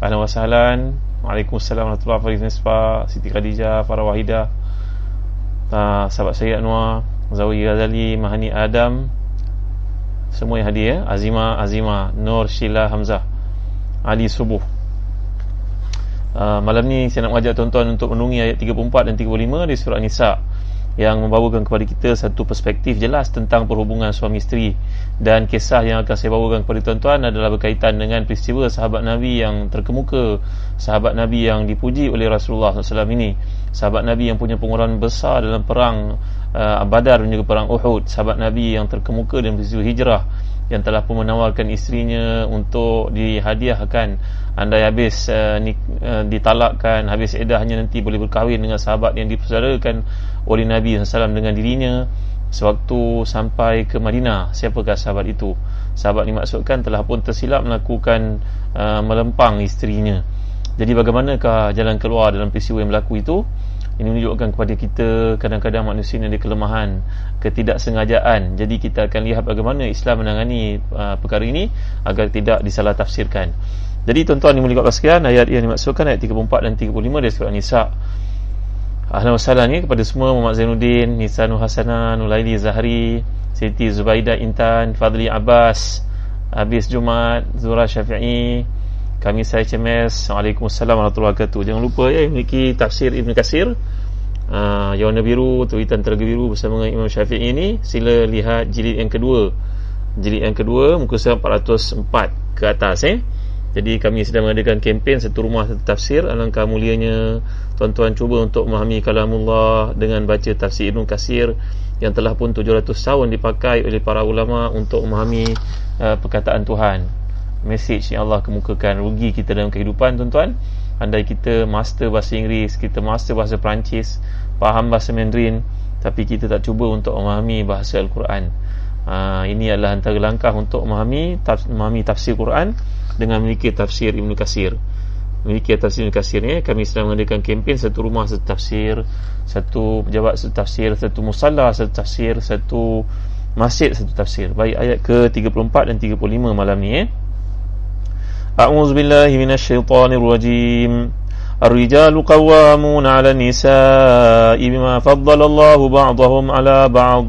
Ahlan wa sahlan Waalaikumsalam warahmatullahi wabarakatuh Siti Khadijah, Farah Wahidah uh, Sahabat saya Anwar Zawi Ghazali, Mahani Adam. Semua yang hadir ya. Azima, Azima, Nur, Sheila, Hamzah. Ali Subuh. Uh, Malam ni saya nak mengajak tuan-tuan Untuk menungi ayat 34 dan 35 Di surah Nisa yang membawakan kepada kita satu perspektif jelas tentang perhubungan suami isteri. Dan kisah yang akan saya bawakan kepada tuan-tuan adalah berkaitan dengan peristiwa sahabat Nabi yang terkemuka sahabat Nabi yang dipuji oleh Rasulullah SAW ini. Sahabat Nabi yang punya pengorbanan besar dalam perang uh, Badar dan juga perang Uhud. Sahabat Nabi yang terkemuka dalam peristiwa hijrah yang telah pun menawarkan isterinya untuk dihadiahkan. Andai habis uh, ni, uh, ditalakkan habis eddahnya nanti boleh berkahwin dengan sahabat yang dipersaudarakan oleh Nabi SAW dengan dirinya sewaktu sampai ke Madinah. Siapakah sahabat itu? Sahabat dimaksudkan telah pun tersilap melakukan uh, melempang isterinya. Jadi bagaimanakah jalan keluar dalam peristiwa yang berlaku itu ini menunjukkan kepada kita kadang-kadang manusia ini ada kelemahan ketidaksengajaan. Jadi kita akan lihat bagaimana Islam menangani uh, perkara ini agar tidak disalah tafsirkan jadi tuan-tuan yang mulia sekalian ayat yang dimaksudkan ayat 34 dan 35 dari surah Nisa Ahlan wa ni kepada semua Muhammad Zainuddin, Nisa Nur Hasanah, Nulaili Zahri, Siti Zubaidah Intan, Fadli Abbas, Habis Jumat, Zura Syafi'i, kami saya CMS Assalamualaikum warahmatullahi wabarakatuh. Jangan lupa ya memiliki tafsir Ibn Kasir uh, Yang warna biru Tulitan telaga biru bersama dengan Imam Syafi'i ini. Sila lihat jilid yang kedua. Jilid yang kedua Muka surat 404 ke atas eh. Jadi kami sedang mengadakan kempen satu rumah satu tafsir. Alangkah mulianya tuan-tuan cuba untuk memahami kalamullah dengan baca tafsir Ibn Kasir yang telah pun 700 tahun dipakai oleh para ulama untuk memahami uh, perkataan Tuhan message yang Allah kemukakan. Rugi kita dalam kehidupan tuan-tuan. Andai kita master bahasa Inggeris kita master bahasa Perancis faham bahasa Mandarin tapi kita tak cuba untuk memahami bahasa Al-Quran. Ha, ini adalah antara langkah untuk memahami taf, memahami tafsir Quran dengan memiliki tafsir Ibn Kasir memiliki tafsir Ibn Kasir ni kami sedang mengadakan kempen satu rumah satu tafsir satu pejabat satu tafsir satu musallah satu tafsir satu masjid satu tafsir. Baik ayat ke 34 dan 35 malam ni eh أعوذ بالله من الشيطان الرجيم. الرجال قوامون على النساء بما فضل الله بعضهم على بعض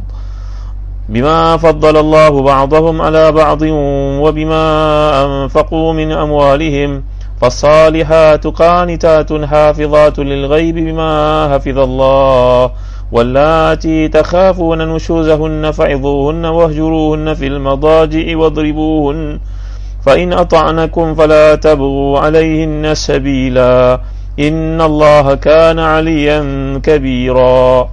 بما فضل الله بعضهم على بعض وبما أنفقوا من أموالهم. فالصالحات قانتات حافظات للغيب بما حفظ الله. واللاتي تخافون نشوزهن فعظوهن واهجروهن في المضاجع واضربوهن. فإن أطعنكم فلا تبغوا عليهن سبيلا إن الله كان عليا كبيرا.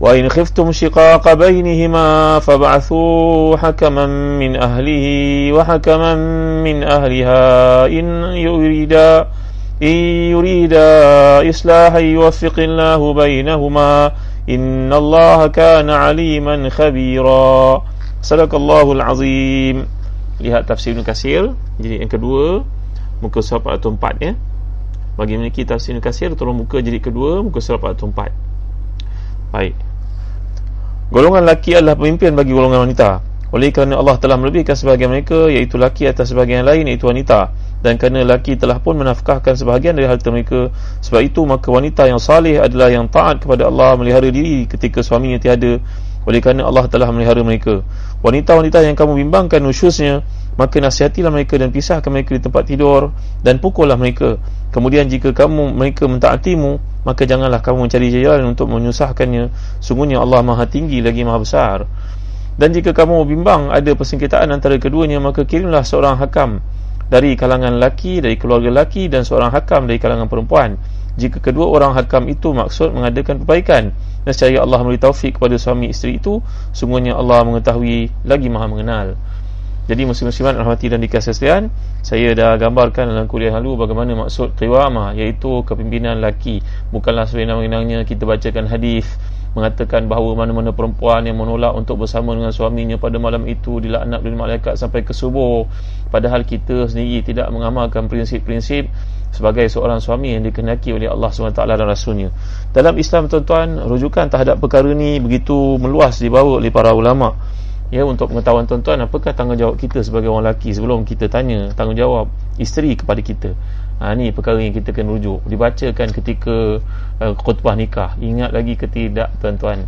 وإن خفتم شقاق بينهما فابعثوا حكما من أهله وحكما من أهلها إن يريدا إن يريدا إصلاحا يوفق الله بينهما. إن الله كان عليما خبيرا. صدق الله العظيم. Lihat tafsir Ibn Kasir jadi yang kedua muka surat 404 ya. Bagi memiliki tafsir Ibn Kasir tolong buka jadi kedua muka surat 404 baik. Golongan laki adalah pemimpin bagi golongan wanita. Oleh kerana Allah telah melebihkan sebahagian mereka iaitu laki atas sebahagian lain iaitu wanita. Dan kerana laki telah pun menafkahkan sebahagian dari harta mereka sebab itu maka wanita yang salih adalah yang taat kepada Allah melihara diri ketika suaminya tiada oleh kerana Allah telah melihara mereka. Wanita-wanita yang kamu bimbangkan nusyusnya Maka nasihatilah mereka dan pisahkan mereka di tempat tidur Dan pukullah mereka. Kemudian jika kamu mereka mentaatimu Maka janganlah kamu mencari jalan untuk menyusahkannya. Sungguhnya Allah maha tinggi lagi maha besar. Dan jika kamu bimbang ada persengketaan antara keduanya Maka kirimlah seorang hakam Dari kalangan laki, dari keluarga laki Dan seorang hakam dari kalangan perempuan. Jika kedua orang hakam itu maksud mengadakan perbaikan nescaya Allah memberi taufik kepada suami isteri itu sungguhnya Allah mengetahui lagi maha mengenal. Jadi muslim-musliman rahmati dan dikasih sekalian saya dah gambarkan dalam kuliah lalu bagaimana maksud qiwamah iaitu kepimpinan laki bukanlah sebenarnya kita bacakan hadis mengatakan bahawa mana-mana perempuan yang menolak untuk bersama dengan suaminya pada malam itu dilaknat oleh malaikat sampai ke subuh. Padahal kita sendiri tidak mengamalkan prinsip-prinsip sebagai seorang suami yang dikenaki oleh Allah SWT dan Rasulnya. Dalam Islam tuan-tuan rujukan terhadap perkara ini begitu meluas dibawa oleh para ulama' ya untuk pengetahuan tuan-tuan apakah tanggungjawab kita sebagai orang lelaki sebelum kita tanya tanggungjawab isteri kepada kita ha, ni perkara yang kita kena rujuk. Dibacakan ketika uh, khutbah nikah. Ingat lagi ke tidak tuan-tuan?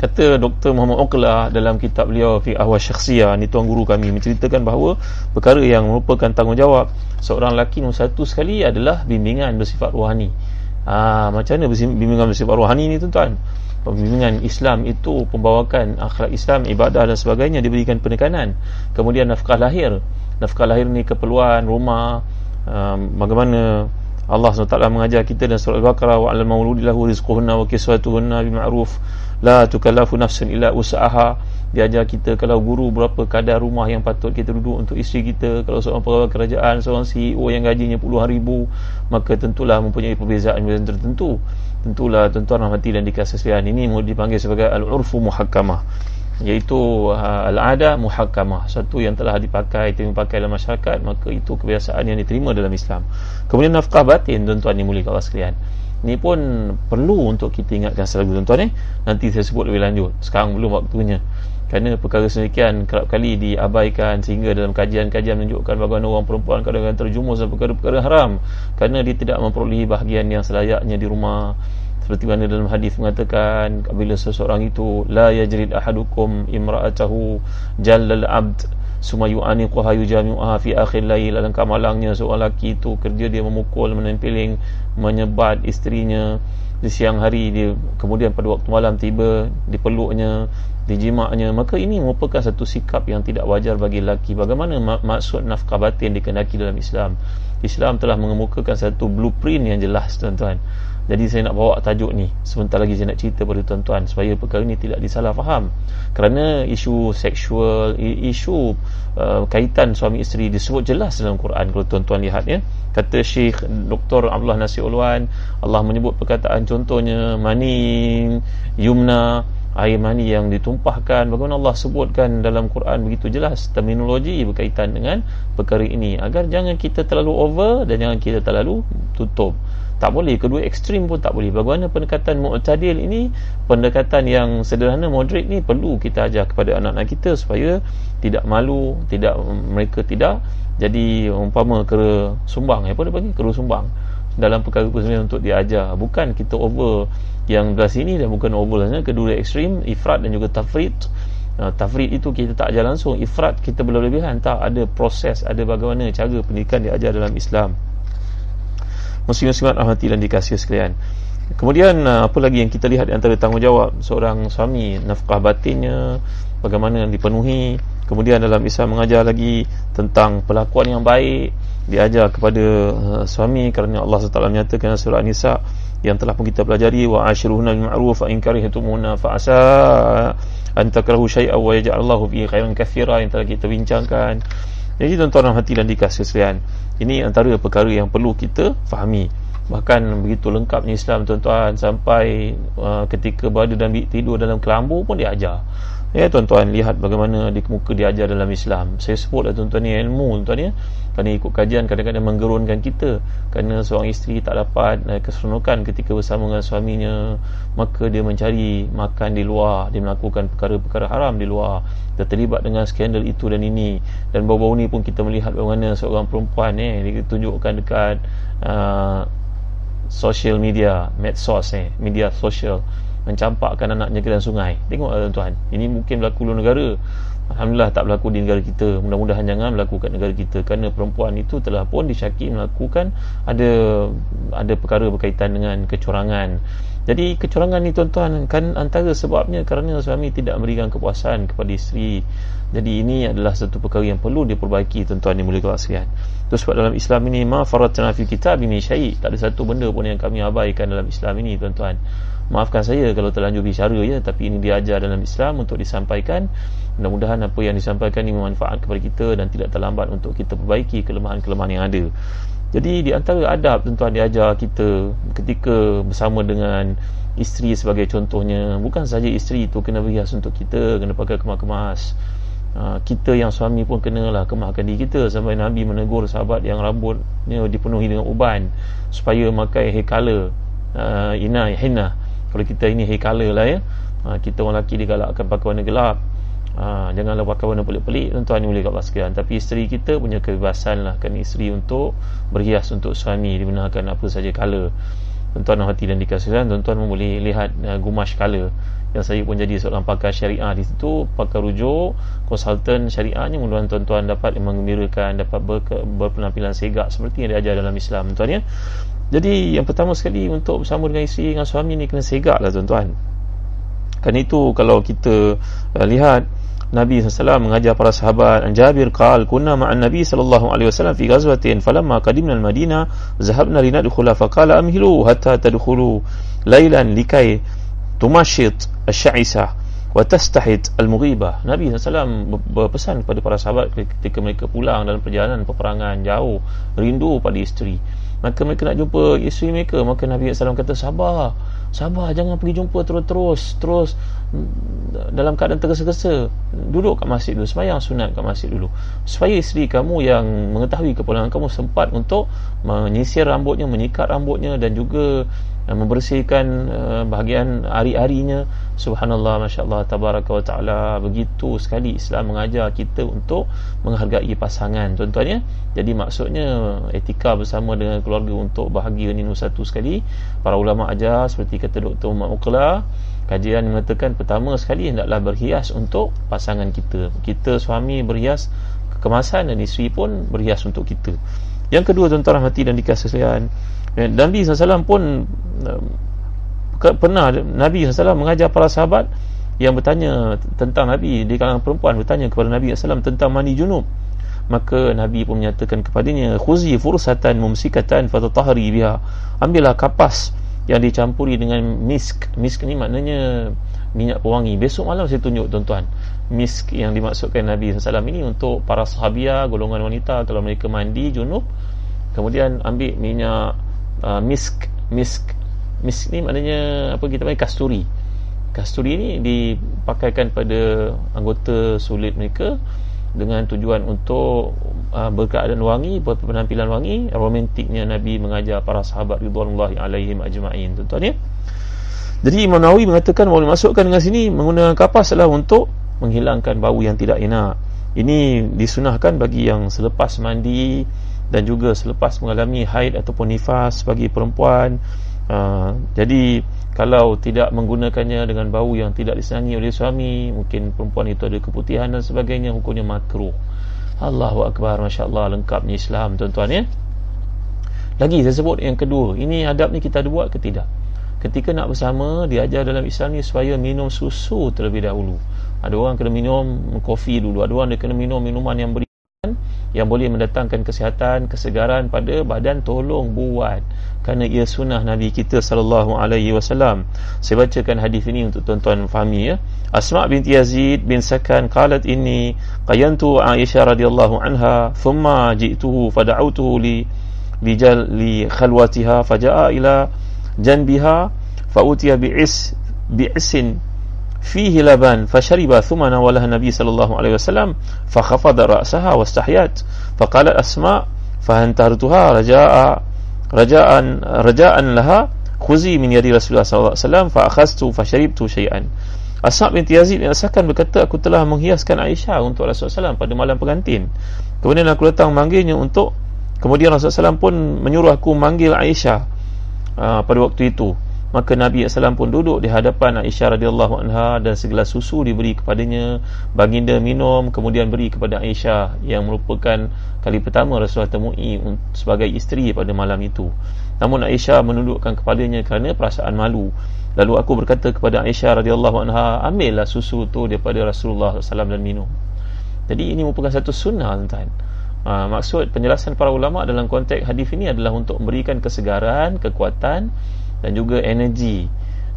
Kata Dr. Muhammad Uqla dalam kitab beliau fi ahwa syakhsiyah ni tuan guru kami menceritakan bahawa perkara yang merupakan tanggungjawab seorang lelaki nombor satu sekali adalah bimbingan bersifat rohani. Ha, macam mana bimbingan bersifat rohani ni tuan-tuan? Pembimbingan Islam itu pembawakan akhlak Islam ibadah dan sebagainya diberikan penekanan. Kemudian nafkah lahir. Nafkah lahir ni keperluan rumah um, bagaimana Allah SWT mengajar kita dan surah Al-Baqarah wa alal mauludi lahu rizquhunna wa kiswatuhunna bima'ruf. La tukallafu nafsun illa usaha diajar kita kalau guru berapa kadar rumah yang patut kita duduk untuk isteri kita kalau seorang pegawai kerajaan seorang CEO yang gajinya puluhan ribu maka tentulah mempunyai perbezaan yang tertentu. Tentulah tuan-tuan rahmati dan dikasih sekalian ini dipanggil sebagai al-urfu muhakkamah iaitu uh, al-ada muhakkamah. Satu yang telah dipakai dipakai dalam masyarakat maka itu kebiasaan yang diterima dalam Islam. Kemudian nafkah batin tuan-tuan yang mulia Allah sekalian. Ni pun perlu untuk kita ingatkan selalu tuan-tuan eh. Nanti saya sebut lebih lanjut. Sekarang belum waktunya. Kerana perkara sedemikian kerap kali diabaikan sehingga dalam kajian-kajian menunjukkan bagaimana orang perempuan kadang-kadang terjumus dalam perkara-perkara haram. Kerana dia tidak memperolehi bahagian yang selayaknya di rumah seperti mana dalam hadis mengatakan apabila seseorang itu la yajrid ahadukum imra'atahu jallal abd suma yu'aniquha yujami'uha fi akhir lail. Alangkah malangnya seorang lelaki itu kerja dia memukul menempeling menyebat isterinya. Di siang hari dia kemudian pada waktu malam tiba dipeluknya dijimaknya maka ini merupakan satu sikap yang tidak wajar bagi lelaki bagaimana mak- maksud nafkah batin dikenaki dalam Islam Islam telah mengemukakan satu blueprint yang jelas tuan-tuan jadi saya nak bawa tajuk ni sebentar lagi saya nak cerita pada tuan-tuan supaya perkara ni tidak disalah faham. Kerana isu seksual, isu uh, kaitan suami isteri disebut jelas dalam Quran kalau tuan-tuan lihat ya. Kata Syekh Dr. Abdullah Nasir Ulwan, Allah menyebut perkataan contohnya maning, yumna, air mani yang ditumpahkan. Bagaimana Allah sebutkan dalam Quran begitu jelas? Terminologi berkaitan dengan perkara ini. Agar jangan kita terlalu over dan jangan kita terlalu tutup. Tak boleh. Kedua ekstrim pun tak boleh. Bagaimana pendekatan mu'tadil ini? Pendekatan yang sederhana moderate ni perlu kita ajar kepada anak-anak kita supaya tidak malu tidak mereka tidak jadi umpama kera sumbang. Apa dia panggil? Kera sumbang. Dalam perkara perkara untuk diajar. Bukan kita over yang belah sini dan bukan over sana kedua ekstrim ifrat dan juga tafrid uh, tafrid itu kita tak ajar langsung. Ifrat kita berlebihan tak ada proses ada bagaimana cara pendidikan diajar dalam Islam. Muslim-muslimat rahmati dan dikasih sekalian. Kemudian uh, apa lagi yang kita lihat antara tanggungjawab seorang suami? Nafkah batinnya bagaimana dipenuhi. Kemudian dalam Islam mengajar lagi tentang perlakuan yang baik. Diajar kepada uh, suami kerana Allah SWT menyatakan surah An-Nisa yang telah pun kita pelajari wa ashiruhunna bil ma'ruf fa in karihtumuna fa asa an takrahu shay'an wa yaj'alallahu fihi khairan katsira yang telah kita bincangkan. Jadi tuan-tuan hati dan dikasih sekalian ini antara perkara yang perlu kita fahami. Bahkan begitu lengkapnya Islam tuan-tuan sampai uh, ketika berada dan tidur dalam kelambu pun diajar ya tuan-tuan lihat bagaimana di muka diajar dalam Islam. Saya sebutlah tuan-tuan ni ilmu tuan-tuan ya. Kerana ikut kajian kadang-kadang menggerunkan kita. Kerana seorang isteri tak dapat uh, keseronokan ketika bersama dengan suaminya maka dia mencari makan di luar. Dia melakukan perkara-perkara haram di luar. Dia terlibat dengan skandal itu dan ini. Dan baru-baru ni pun kita melihat bagaimana seorang perempuan eh ditunjukkan dekat uh, social media medsos eh media sosial mencampakkan anaknya ke dalam sungai. Tengok tuan-tuan ini mungkin berlaku luar negara. Alhamdulillah tak berlaku di negara kita. Mudah-mudahan jangan berlaku kat negara kita. Kerana perempuan itu telah pun disyaki melakukan ada ada perkara berkaitan dengan kecurangan. Jadi kecurangan ni tuan-tuan kan antara sebabnya kerana suami tidak memberikan kepuasan kepada isteri. Jadi ini adalah satu perkara yang perlu diperbaiki tuan-tuan yang mulia sekalian. Itu sebab dalam Islam ini ma faratna fi kitab ini syai. Tak ada satu benda pun yang kami abaikan dalam Islam ini tuan-tuan maafkan saya kalau terlanjur bicara ya. Tapi ini diajar dalam Islam untuk disampaikan. Mudah-mudahan apa yang disampaikan ini bermanfaat kepada kita dan tidak terlambat untuk kita perbaiki kelemahan-kelemahan yang ada. Jadi di antara adab tuan-tuan diajar kita ketika bersama dengan isteri sebagai contohnya bukan saja isteri itu kena berhias untuk kita kena pakai kemas-kemas. Ha, kita yang suami pun kenalah kemahkan diri kita sampai Nabi menegur sahabat yang rambutnya dipenuhi dengan uban supaya makai hair color uh, ina hina kalau kita ini hair color lah ya. Ha, kita orang lelaki digalakkan pakai warna gelap. Ha, janganlah pakai warna pelik-pelik tuan-tuan boleh kat baskeran tapi isteri kita punya kebebasan lah. Kan isteri untuk berhias untuk suami dibenarkan apa saja color tuan-tuan hati dan dikasihkan tuan-tuan boleh lihat uh, gumash color yang saya pun jadi seorang pakar syariah di situ pakar rujuk konsultan syariahnya. Mudah-mudahan tuan-tuan dapat mengembirakan dapat ber, berpenampilan segak seperti yang diajar dalam Islam tuan ya jadi yang pertama sekali untuk bersama dengan isteri dengan suami ni kena segak lah tuan-tuan. Kan itu kalau kita uh, lihat Nabi SAW mengajar para sahabat Jabir qal kunna ma'an Nabi sallallahu alaihi wasallam fi ghazwatin falamma qadimna al-Madinah zahabna linadkhula faqala amhilu hatta tadkhulu laylan likai tumashit ash-sha'isa wa tastahit al-mughibah Nabi SAW berpesan kepada para sahabat ketika mereka pulang dalam perjalanan peperangan jauh rindu pada isteri maka mereka nak jumpa isteri mereka. Maka Nabi SAW kata sabar. Sabar. Jangan pergi jumpa terus-terus terus mm, dalam keadaan tergesa-gesa. Duduk kat masjid dulu. Semayang sunat kat masjid dulu. Supaya isteri kamu yang mengetahui kepulangan kamu sempat untuk menyisir rambutnya menyikat rambutnya dan juga uh, membersihkan uh, bahagian hari-harinya subhanallah masya-Allah tabaraka wa taala begitu sekali Islam mengajar kita untuk menghargai pasangan tuan-tuan ya. Jadi maksudnya etika bersama dengan keluarga untuk bahagia ni satu sekali. Para ulama ajar seperti kata Dr. Umar Uqla kajian mengatakan pertama sekali hendaklah berhias untuk pasangan kita. Kita suami berhias kekemasan dan isteri pun berhias untuk kita. Yang kedua tuan-tuan rahmati dan dikasih sekalian eh, Nabi SAW pun eh, pernah Nabi SAW mengajar para sahabat yang bertanya tentang Nabi. Di kalangan perempuan bertanya kepada Nabi SAW tentang mani junub. Maka Nabi pun menyatakan kepadanya khuzi fursatan mumsikatan fatatahri biha. Ambillah kapas yang dicampuri dengan misk. Misk ni maknanya minyak pewangi. Besok malam saya tunjuk tuan-tuan. Misk yang dimaksudkan Nabi SAW ini untuk para sahabia golongan wanita kalau mereka mandi junub kemudian ambil minyak uh, misk misk misk ni maknanya apa kita panggil kasturi. Kasturi ni dipakaikan pada anggota sulit mereka dengan tujuan untuk uh, berkeadaan wangi berpenampilan wangi. Romantiknya Nabi mengajar para sahabat ridwanullahi alaihim ajma'in tuan-tuan ya. Jadi Imam Nawawi mengatakan bahawa dimasukkan dengan sini menggunakan kapas adalah untuk menghilangkan bau yang tidak enak. Ini disunahkan bagi yang selepas mandi dan juga selepas mengalami haid ataupun nifas bagi perempuan uh, jadi kalau tidak menggunakannya dengan bau yang tidak disenangi oleh suami mungkin perempuan itu ada keputihan dan sebagainya hukumnya makruh. Allahu Akbar Masya Allah lengkapnya Islam tuan-tuan ya. Lagi saya sebut yang kedua ini adab ni kita ada buat ke tidak? Ketika nak bersama diajar dalam Islam ni supaya minum susu terlebih dahulu. Ada orang kena minum kopi dulu ada orang dia kena minum minuman yang beri yang boleh mendatangkan kesihatan, kesegaran pada badan tolong buat kerana ia sunnah Nabi kita sallallahu alaihi wasallam. Saya bacakan hadis ini untuk tuan-tuan fahami ya. Asma binti Yazid bin Sakan qalat inni qayantu Aisyah radhiyallahu anha thumma ji'tuhu fada'utuhu li bijal li khalwatiha faja'a ila janbiha fa utiya bi'is bi'sin فيه لبن فشرب ثم ناولها النبي صلى الله عليه وسلم فخفض رأسها واستحيت فقالت أسماء فانتهرتها رجاء رجاء رجاء لها خذي من يد رسول الله صلى الله عليه وسلم فأخذت فشربت شيئا Asma binti Yazid yang asalkan berkata aku telah menghiaskan Aisyah untuk Rasulullah SAW pada malam pengantin kemudian aku datang memanggilnya untuk kemudian Rasulullah SAW pun menyuruh aku manggil Aisyah uh, pada waktu itu maka Nabi SAW pun duduk di hadapan Aisyah radhiyallahu anha dan segelas susu diberi kepadanya. Baginda minum kemudian beri kepada Aisyah yang merupakan kali pertama Rasulullah temui sebagai isteri pada malam itu. Namun Aisyah menundukkan kepadanya kerana perasaan malu. Lalu aku berkata kepada Aisyah radhiyallahu anha ambillah susu tu daripada Rasulullah SAW dan minum. Jadi ini merupakan satu sunnah tuan Ha, maksud penjelasan para ulama dalam konteks hadis ini adalah untuk memberikan kesegaran, kekuatan dan juga energi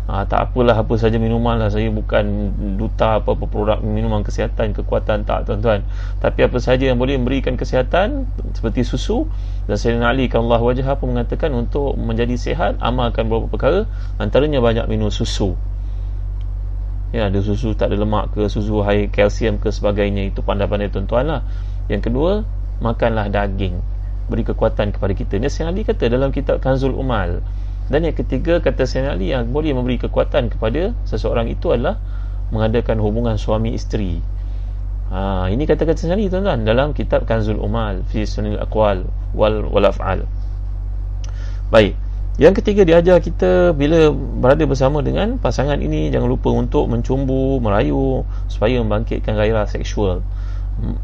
ha, tak apalah apa saja minuman lah. Saya bukan duta apa-apa produk minuman kesihatan kekuatan tak tuan-tuan. Tapi apa saja yang boleh memberikan kesihatan seperti susu. Dan Sayyidina Ali Allah wajah pun mengatakan untuk menjadi sihat amalkan beberapa perkara. Antaranya banyak minum susu. Ya ada susu tak ada lemak ke susu high kalsium ke sebagainya. Itu pandai-pandai tuan-tuan lah. Yang kedua makanlah daging. Beri kekuatan kepada kita. Ni Sayyidina Ali kata dalam kitab Kanzul Umal dan yang ketiga kata Sayyidina Ali yang boleh memberi kekuatan kepada seseorang itu adalah mengadakan hubungan suami isteri. Ha, ini kata-kata Sayyidina Ali tuan-tuan dalam kitab Kanzul Umal fi Sunil Aqwal wal wal. Baik. Yang ketiga diajar kita bila berada bersama dengan pasangan ini jangan lupa untuk mencumbu, merayu supaya membangkitkan gairah seksual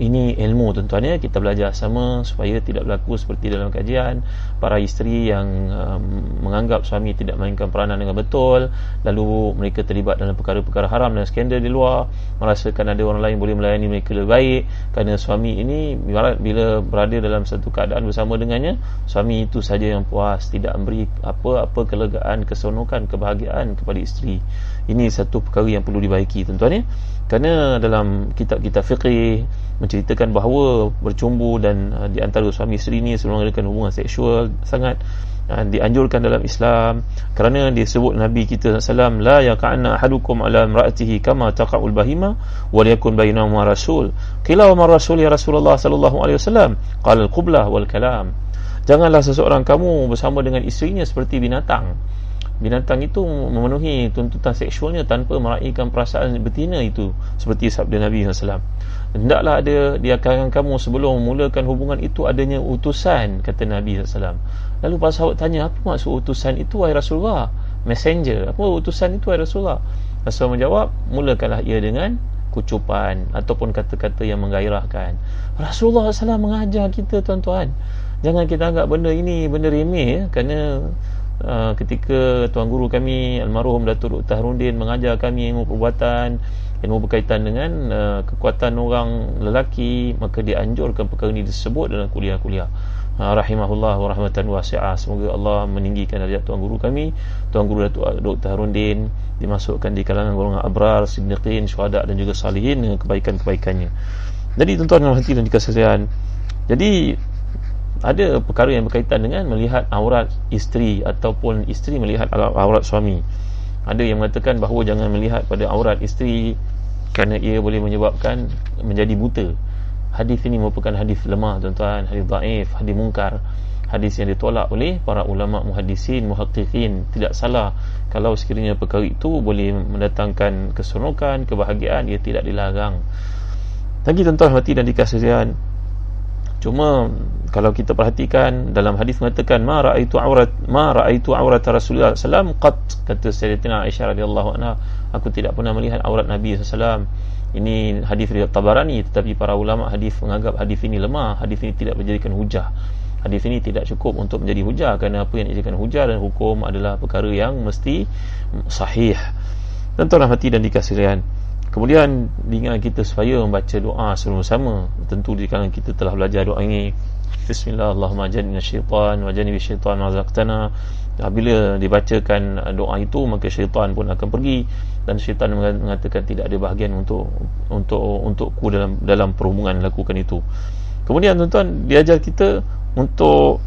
ini ilmu tuan-tuan ya. Kita belajar sama supaya tidak berlaku seperti dalam kajian. Para isteri yang um, menganggap suami tidak mainkan peranan dengan betul lalu mereka terlibat dalam perkara-perkara haram dan skandal di luar merasakan ada orang lain boleh melayani mereka lebih baik. Kerana suami ini bila berada dalam satu keadaan bersama dengannya suami itu saja yang puas tidak memberi apa-apa kelegaan keseronokan kebahagiaan kepada isteri ini satu perkara yang perlu dibaiki tuan-tuan ya. Kerana dalam kitab-kitab fiqih menceritakan bahawa bercumbu dan uh, di antara suami isteri ni sebelum mengadakan hubungan seksual sangat uh, dianjurkan dalam Islam kerana disebut Nabi kita sallam la yaqanna ahadukum ala imraatihi kama taqaul bahima wa yakun bainahuma rasul. Qila wa rasul ya Rasulullah sallallahu alaihi wasallam qala al-qiblah wal kalam. Janganlah seseorang kamu bersama dengan isterinya seperti binatang binatang itu memenuhi tuntutan seksualnya tanpa meraihkan perasaan betina itu seperti sabda Nabi SAW hendaklah ada di akaran kamu sebelum memulakan hubungan itu adanya utusan kata Nabi SAW lalu para sahabat tanya apa maksud utusan itu wahai Rasulullah? Messenger. Apa utusan itu wahai Rasulullah? Rasulullah menjawab mulakanlah ia dengan kucupan ataupun kata-kata yang menggairahkan. Rasulullah SAW mengajar kita tuan-tuan. Jangan kita anggap benda ini benda remeh ya, kerana uh, ketika tuan guru kami almarhum Datuk Dr. Harundin mengajar kami ilmu perbuatan ilmu berkaitan dengan uh, kekuatan orang lelaki maka dianjurkan perkara ini disebut dalam kuliah-kuliah uh, rahimahullah wa rahmatan wasi'ah semoga Allah meninggikan darjat tuan guru kami tuan guru Datuk Dr. Harundin dimasukkan di kalangan golongan abrar siddiqin syuhada dan juga salihin dengan kebaikan-kebaikannya jadi tuan-tuan dan hati dan dikasihan jadi ada perkara yang berkaitan dengan melihat aurat isteri ataupun isteri melihat aurat suami. Ada yang mengatakan bahawa jangan melihat pada aurat isteri kerana ia boleh menyebabkan menjadi buta. Hadis ini merupakan hadis lemah tuan-tuan hadis daif hadis mungkar. Hadis yang ditolak oleh para ulama muhaddisin muhaqqiqin. Tidak salah kalau sekiranya perkara itu boleh mendatangkan keseronokan kebahagiaan ia tidak dilarang. Lagi tuan-tuan hati dan dikasihan Cuma kalau kita perhatikan dalam hadis mengatakan ma raaitu aurat ma raaitu aurat Rasulullah sallam qat kata Sayyidatina Aisyah radhiyallahu anha aku tidak pernah melihat aurat Nabi sallam ini hadis riwayat Tabarani tetapi para ulama hadis menganggap hadis ini lemah hadis ini tidak menjadikan hujah. Hadis ini tidak cukup untuk menjadi hujah kerana apa yang dijadikan hujah dan hukum adalah perkara yang mesti sahih. Tuan-tuan hati dan dikasihi Kemudian diingat kita supaya membaca doa sama-sama. Tentu di kalangan kita telah belajar doa ini. Bismillah Allahumma jannina syaitan wa jannibi syaitan ma razaqtana. Bila dibacakan doa itu maka syaitan pun akan pergi dan syaitan mengatakan tidak ada bahagian untuk untuk untukku dalam dalam perhubungan lakukan itu. Kemudian tuan-tuan diajar kita untuk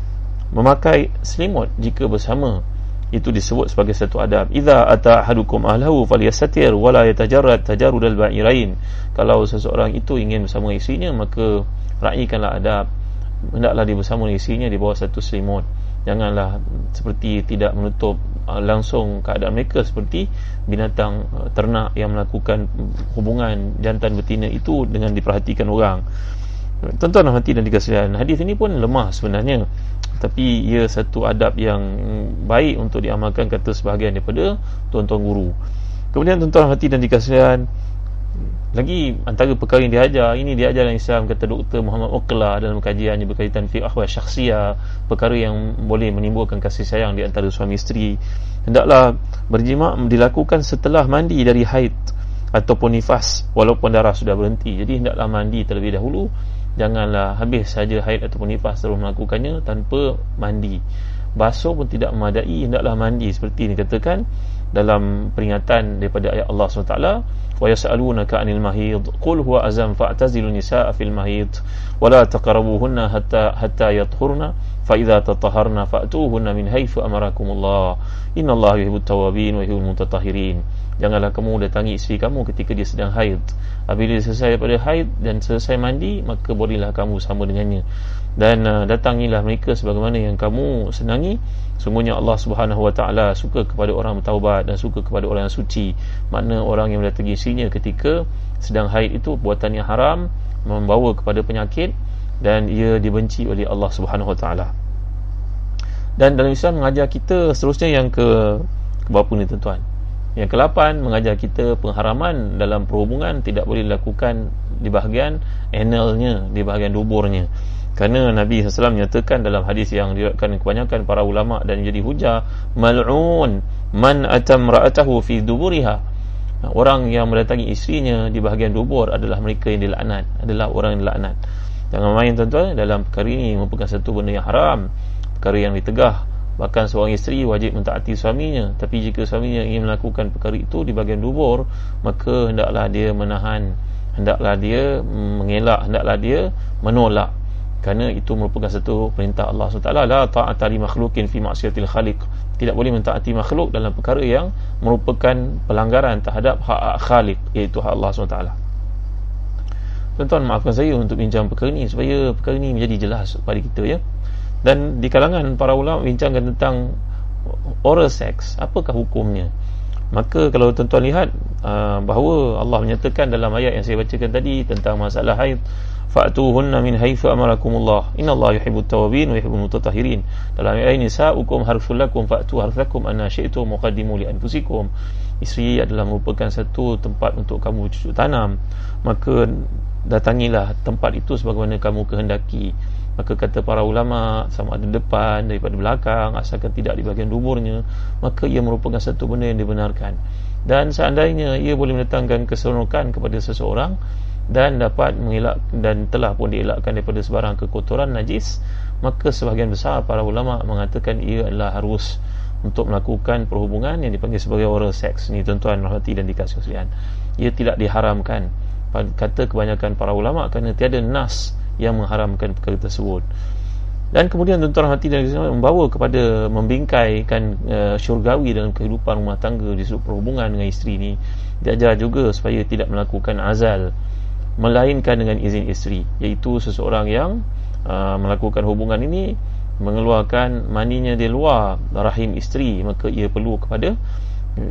memakai selimut jika bersama itu disebut sebagai satu adab. Idza ata ahadukum ahlahu falyastatir wala yatajarrad tajarrud al-ba'irain. Kalau seseorang itu ingin bersama isinya maka raikanlah adab. Hendaklah dia bersama isinya di bawah satu selimut. Janganlah seperti tidak menutup uh, langsung keadaan mereka seperti binatang uh, ternak yang melakukan hubungan jantan betina itu dengan diperhatikan orang. Tuan-tuan hati dan dikasihan hadis ini pun lemah sebenarnya tapi ia satu adab yang baik untuk diamalkan kata sebahagian daripada tuan-tuan guru kemudian tuan-tuan hati dan dikasihan lagi antara perkara yang diajar ini diajar dalam Islam kata Dr. Muhammad Uqla dalam kajiannya berkaitan fi ahwal syakhsiyah perkara yang boleh menimbulkan kasih sayang di antara suami isteri hendaklah berjima dilakukan setelah mandi dari haid ataupun nifas walaupun darah sudah berhenti jadi hendaklah mandi terlebih dahulu janganlah habis saja haid ataupun nifas terus melakukannya tanpa mandi. Basuh pun tidak memadai hendaklah mandi. Seperti ini katakan dalam peringatan daripada ayat Allah SWT. Wa yas'alunaka 'anil mahid. Qul huwa azam fa'tazilu nisaa fil mahid. Wa la taqrabuhunna hatta hatta yathurna. Fa idza tatahharna fa'tuhunna min haythu amarakumullah. Innallaha yuhibbut tawwabin wa yuhibbul mutatahhirin janganlah kamu datangi isteri kamu ketika dia sedang haid. Apabila dia selesai daripada haid dan selesai mandi maka bolehlah kamu sama dengannya. Dan uh, datangilah mereka sebagaimana yang kamu senangi. Sungguhnya Allah Subhanahu wa taala suka kepada orang bertaubat dan suka kepada orang yang suci. Makna orang yang mendatangi isinya ketika sedang haid itu buatan yang haram membawa kepada penyakit dan ia dibenci oleh Allah Subhanahu wa taala. Dan dalam Islam mengajar kita seterusnya yang ke ke berapa ni tuan-tuan yang ke-8 mengajar kita pengharaman dalam perhubungan tidak boleh dilakukan di bahagian analnya, di bahagian duburnya. Kerana Nabi SAW menyatakan dalam hadis yang diriwayatkan kebanyakan para ulama dan jadi hujah mal'un man atam ra'atahu fi duburiha. Orang yang mendatangi isterinya di bahagian dubur adalah mereka yang dilaknat adalah orang yang dilaknat. Jangan main tuan-tuan dalam perkara ini merupakan satu benda yang haram perkara yang ditegah bahkan seorang isteri wajib mentaati suaminya. Tapi jika suaminya ingin melakukan perkara itu di bahagian dubur maka hendaklah dia menahan hendaklah dia mengelak hendaklah dia menolak. Kerana itu merupakan satu perintah Allah SWT. La ta'ata li makhlukin fi maksiatil khaliq. Tidak boleh mentaati makhluk dalam perkara yang merupakan pelanggaran terhadap hak khaliq iaitu hak Allah SWT. Tuan-tuan maafkan saya untuk bincang perkara ini supaya perkara ini menjadi jelas kepada kita ya dan di kalangan para ulama bincangkan tentang oral sex apakah hukumnya? Maka kalau tuan-tuan lihat uh, bahawa Allah menyatakan dalam ayat yang saya bacakan tadi tentang masalah haid fa'tuhunna min haythu amarakumullah innallaha yuhibbut tawwabin wa yuhibbul mutatahhirin dalam ayat ini sa'ukum harful lakum fa'tu harfakum anna syi'tum muqaddimu li anfusikum. Isteri adalah merupakan satu tempat untuk kamu cucuk tanam. Maka datangilah tempat itu sebagaimana kamu kehendaki maka kata para ulama sama ada depan daripada belakang asalkan tidak di bahagian duburnya maka ia merupakan satu benda yang dibenarkan. Dan seandainya ia boleh mendatangkan keseronokan kepada seseorang dan dapat mengelak dan telah pun dielakkan daripada sebarang kekotoran najis maka sebahagian besar para ulama mengatakan ia adalah harus untuk melakukan perhubungan yang dipanggil sebagai oral sex. Ni tuan-tuan rahmati dan dikasih sekalian ia tidak diharamkan. Kata kebanyakan para ulama kerana tiada nas yang mengharamkan perkara tersebut. Dan kemudian tuan-tuan hati dan membawa kepada membingkaikan uh, syurgawi dalam kehidupan rumah tangga di sudut perhubungan dengan isteri ini diajar juga supaya tidak melakukan azal melainkan dengan izin isteri iaitu seseorang yang uh, melakukan hubungan ini mengeluarkan maninya di luar rahim isteri maka ia perlu kepada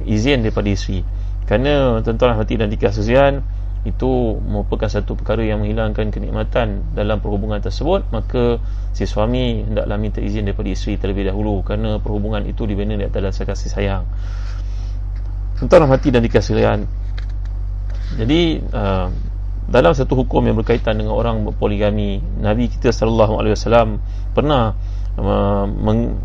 izin daripada isteri. Kerana tuan-tuan hati dan dikasihan itu merupakan satu perkara yang menghilangkan kenikmatan dalam perhubungan tersebut maka si suami hendaklah minta izin daripada isteri terlebih dahulu kerana perhubungan itu dibina di atas dasar kasih sayang. Tuan-tuan hati dan dikasihan jadi uh, dalam satu hukum yang berkaitan dengan orang berpoligami Nabi kita sallallahu alaihi wasallam pernah uh, meng,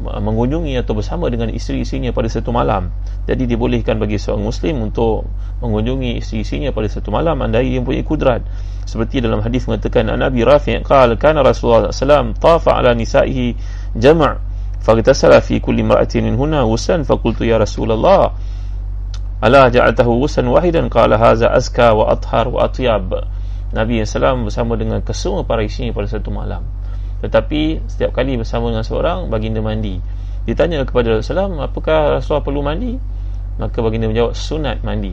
mengunjungi atau bersama dengan isteri-isterinya pada satu malam. Jadi dibolehkan bagi seorang muslim untuk mengunjungi isteri-isterinya pada satu malam andai dia mempunyai kudrat. Seperti dalam hadis mengatakan Nabi Rafi' qala kana Rasulullah sallam tafa ala nisa'ihi jama' faghtasala fi kulli imra'atin minhunna wusan faqultu ya Rasulullah ala ja'atahu wusan wahidan? Qala haza azka wa athhar wa atyab. Nabi SAW bersama dengan kesemua para isinya pada satu malam tetapi setiap kali bersama dengan seorang baginda mandi. Ditanya kepada Rasulullah apakah Rasulullah perlu mandi? Maka baginda menjawab sunat mandi.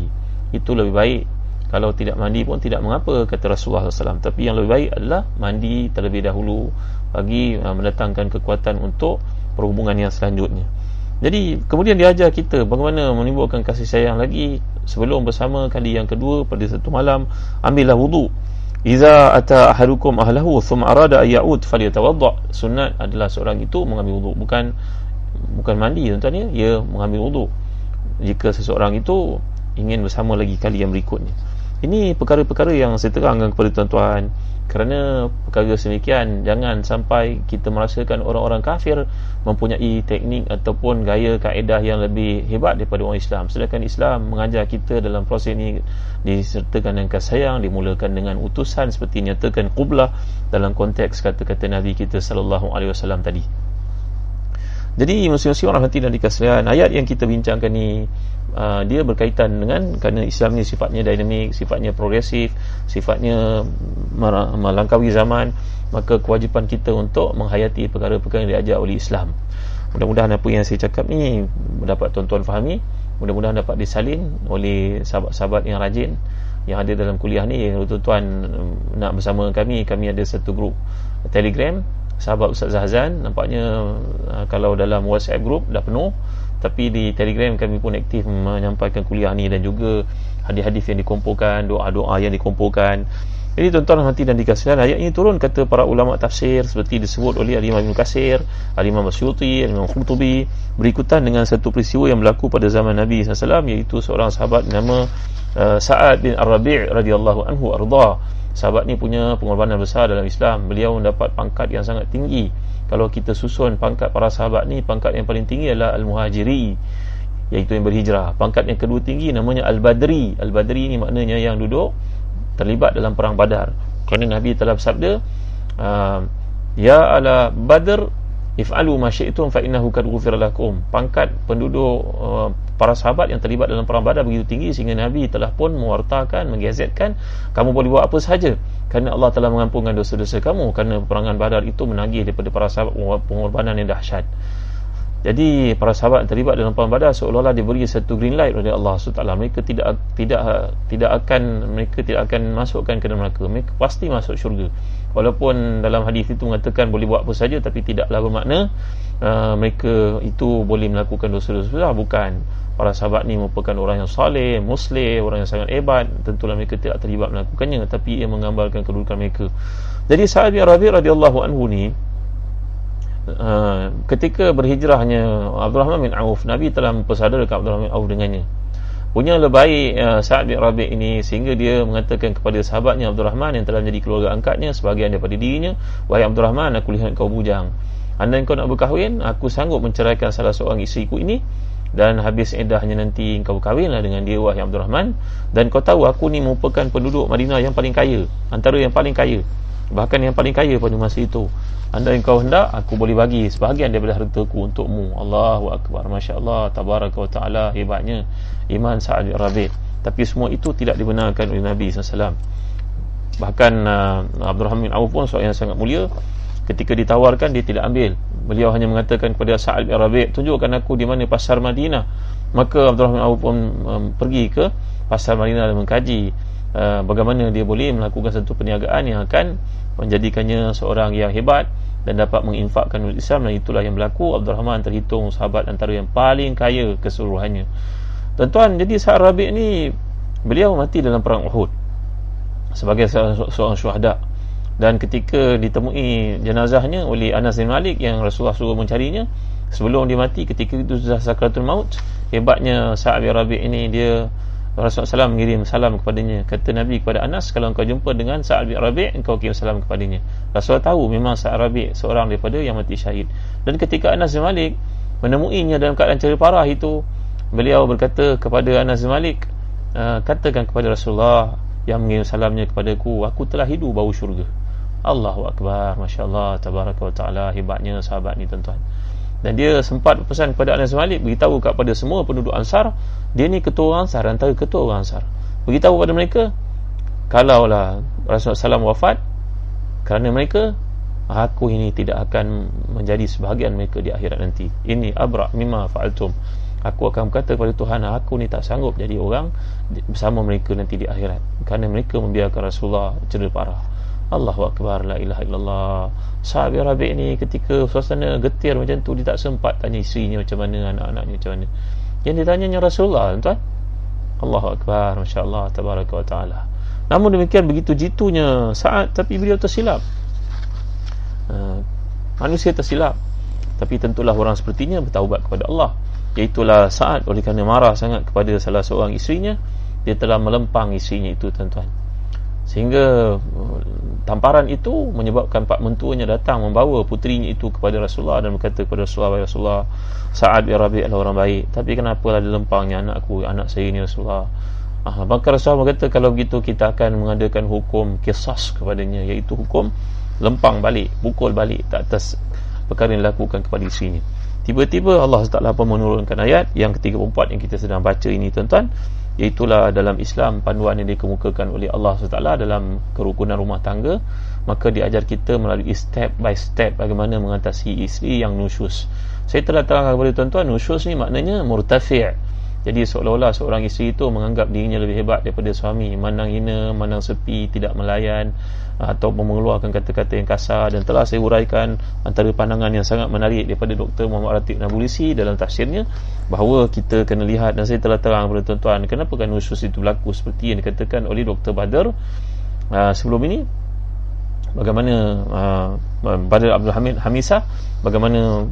Itu lebih baik. Kalau tidak mandi pun tidak mengapa kata Rasulullah SAW tapi yang lebih baik adalah mandi terlebih dahulu bagi uh, mendatangkan kekuatan untuk perhubungan yang selanjutnya. Jadi kemudian diajar kita bagaimana menimbulkan kasih sayang lagi sebelum bersama kali yang kedua pada satu malam ambillah wudu Iza ata ahadukum ahlahu thumma arada ay ya'ud falyatawadda. Sunat adalah seorang itu mengambil wuduk bukan bukan mandi tuan-tuan ya, ia mengambil wuduk. Jika seseorang itu ingin bersama lagi kali yang berikutnya. Ini perkara-perkara yang saya terangkan kepada tuan-tuan. Kerana perkara semikian jangan sampai kita merasakan orang-orang kafir mempunyai teknik ataupun gaya kaedah yang lebih hebat daripada orang Islam. Sedangkan Islam mengajar kita dalam proses ini disertakan dengan kasih sayang dimulakan dengan utusan seperti nyatakan qublah dalam konteks kata-kata Nabi kita sallallahu alaihi wasallam tadi jadi muslim-muslim orang hati dan dikasihan. Ayat yang kita bincangkan ni uh, dia berkaitan dengan kerana Islam ni sifatnya dinamik, sifatnya progresif, sifatnya melangkaui zaman, maka kewajipan kita untuk menghayati perkara-perkara yang diajar oleh Islam. Mudah-mudahan apa yang saya cakap ni dapat tuan-tuan fahami, mudah-mudahan dapat disalin oleh sahabat-sahabat yang rajin yang ada dalam kuliah ni. Tuan-tuan um, nak bersama kami, kami ada satu grup Telegram sahabat Ustaz Zahzan nampaknya uh, kalau dalam WhatsApp group dah penuh tapi di Telegram kami pun aktif menyampaikan kuliah ni dan juga hadis-hadis yang dikumpulkan doa-doa yang dikumpulkan. Jadi tuan-tuan nanti dan dikasihkan ayat ini turun kata para ulama tafsir seperti disebut oleh Al-Imam Ibn Qasir Al-Imam Masyuti Al-Imam Khurtubi berikutan dengan satu peristiwa yang berlaku pada zaman Nabi SAW iaitu seorang sahabat nama uh, Sa'ad bin Ar-Rabi' radhiyallahu anhu arda sahabat ni punya pengorbanan besar dalam Islam. Beliau mendapat pangkat yang sangat tinggi. Kalau kita susun pangkat para sahabat ni pangkat yang paling tinggi adalah Al-Muhajiri iaitu yang berhijrah. Pangkat yang kedua tinggi namanya Al-Badri. Al-Badri ni maknanya yang duduk terlibat dalam perang badar. Kerana Nabi telah bersabda uh, Ya ala Badr if'alu ma syi'tum fa innahu kad ghufira lakum. Pangkat penduduk uh, para sahabat yang terlibat dalam perang badar begitu tinggi sehingga nabi telah pun mewartakan menggazetkan kamu boleh buat apa sahaja kerana Allah telah mengampunkan dosa-dosa kamu kerana perangan badar itu menagih daripada para sahabat pengorbanan yang dahsyat. Jadi para sahabat yang terlibat dalam perang badar seolah-olah diberi satu green light oleh Allah SWT mereka tidak tidak tidak akan mereka tidak akan masukkan ke neraka. Mereka pasti masuk syurga walaupun dalam hadis itu mengatakan boleh buat apa saja tapi tidaklah bermakna uh, mereka itu boleh melakukan dosa-dosa besar bukan. Para sahabat ni merupakan orang yang saleh muslim orang yang sangat hebat. Tentulah mereka tidak terlibat melakukannya tapi ia menggambarkan kedudukan mereka. Jadi sahabat bin Rabi radhiyallahu anhu ni uh, ketika berhijrahnya Abdul Rahman bin Auf Nabi telah mempersadarkan Abdul Rahman bin Auf dengannya punya lebih uh, Sa'ad bin Rabi' ini sehingga dia mengatakan kepada sahabatnya Abdul Rahman yang telah menjadi keluarga angkatnya sebagian daripada dirinya wahai Abdul Rahman aku lihat kau bujang. Anda kau nak berkahwin aku sanggup menceraikan salah seorang isteriku ini dan habis eddahnya nanti kau kahwinlah dengan dia wahai Abdul Rahman dan kau tahu aku ni merupakan penduduk Madinah yang paling kaya antara yang paling kaya bahkan yang paling kaya pada masa itu anda yang kau hendak aku boleh bagi sebahagian daripada hartaku untukmu. Allahu Akbar. Masya Allah Tabaraka wa ta'ala hebatnya iman Sa'ad Rabi' tapi semua itu tidak dibenarkan oleh Nabi SAW bahkan uh, Abdul Rahman bin Auf pun seorang yang sangat mulia. Ketika ditawarkan dia tidak ambil. Beliau hanya mengatakan kepada Sa'ad bin Rabi' tunjukkan aku di mana pasar Madinah. Maka Abdul Rahman bin Auf pun um, pergi ke pasar Madinah dan mengkaji uh, bagaimana dia boleh melakukan satu perniagaan yang akan menjadikannya seorang yang hebat dan dapat menginfakkan umat Islam dan itulah yang berlaku. Abdul Rahman terhitung sahabat antara yang paling kaya keseluruhannya. Tuan-tuan jadi sahabat Rabi' ni beliau mati dalam perang Uhud sebagai seorang syuhada. Dan ketika ditemui jenazahnya oleh Anas bin Malik yang Rasulullah suruh mencarinya sebelum dia mati ketika itu sudah sakratul maut hebatnya sahabat Rabi' ini dia Rasulullah SAW mengirim salam kepadanya. Kata Nabi kepada Anas kalau engkau jumpa dengan Sa'ad bin Rabi' engkau kirim salam kepadanya. Rasulullah tahu memang Sa'ad Rabi' seorang daripada yang mati syahid. Dan ketika Anas bin Malik menemuinya dalam keadaan ceri parah itu beliau berkata kepada Anas bin Malik uh, katakan kepada Rasulullah yang mengirim salamnya kepadaku aku telah hidup bau syurga. Allahu Akbar Masya Allah Tabaraka wa ta'ala hebatnya sahabat ni tuan-tuan dan dia sempat pesan kepada Anas Malik beritahu kepada semua penduduk Ansar dia ni ketua orang Ansar antara ketua orang Ansar. Beritahu kepada mereka kalaulah Rasulullah SAW wafat kerana mereka aku ini tidak akan menjadi sebahagian mereka di akhirat nanti. Ini abra mimma fa'altum. Aku akan berkata kepada Tuhan aku ni tak sanggup jadi orang bersama mereka nanti di akhirat. Kerana mereka membiarkan Rasulullah cedera parah Allahu Akbar La ilaha illallah. Sahabat Rabi' ni ketika suasana getir macam tu Dia tak sempat tanya isterinya macam mana Anak-anaknya macam mana. Yang dia tanya Rasulullah tuan. Allahu Akbar Masya Allah Tabaraka wa ta'ala. Namun demikian begitu jitunya saat tapi beliau tersilap. Uh, manusia tersilap. Tapi tentulah orang sepertinya bertaubat kepada Allah. Iaitulah saat oleh kerana marah sangat kepada salah seorang isterinya dia telah melempang isterinya itu tuan-tuan sehingga uh, tamparan itu menyebabkan pak mentuanya datang membawa putrinya itu kepada Rasulullah dan berkata kepada Rasulullah Rasulullah Sa'ad bin Rabi' adalah orang baik. Tapi kenapa lah dilempangnya anakku anak saya ini Rasulullah? Ah, maka Rasulullah berkata kalau begitu kita akan mengadakan hukum kisas kepadanya iaitu hukum lempang balik pukul balik tak atas perkara yang dilakukan kepada isterinya tiba-tiba Allah Taala pun menurunkan ayat yang ketiga empat yang kita sedang baca ini tuan-tuan Iaitulah dalam Islam panduan yang dikemukakan oleh Allah SWT dalam kerukunan rumah tangga maka diajar kita melalui step by step bagaimana mengatasi isteri yang nusyus. Saya telah terangkan kepada tuan-tuan nusyus ni maknanya murtafi' jadi seolah-olah seorang isteri itu menganggap dirinya lebih hebat daripada suami. Mandang hina, mandang sepi, tidak melayan atau mengeluarkan kata-kata yang kasar dan telah saya uraikan antara pandangan yang sangat menarik daripada Dr. Muhammad Ratib Nabulisi dalam tafsirnya bahawa kita kena lihat dan saya telah terang kepada tuan-tuan kenapa kan usus itu berlaku seperti yang dikatakan oleh Dr. Badar uh, sebelum ini bagaimana uh, Badar Abdul Hamid Hamisah bagaimana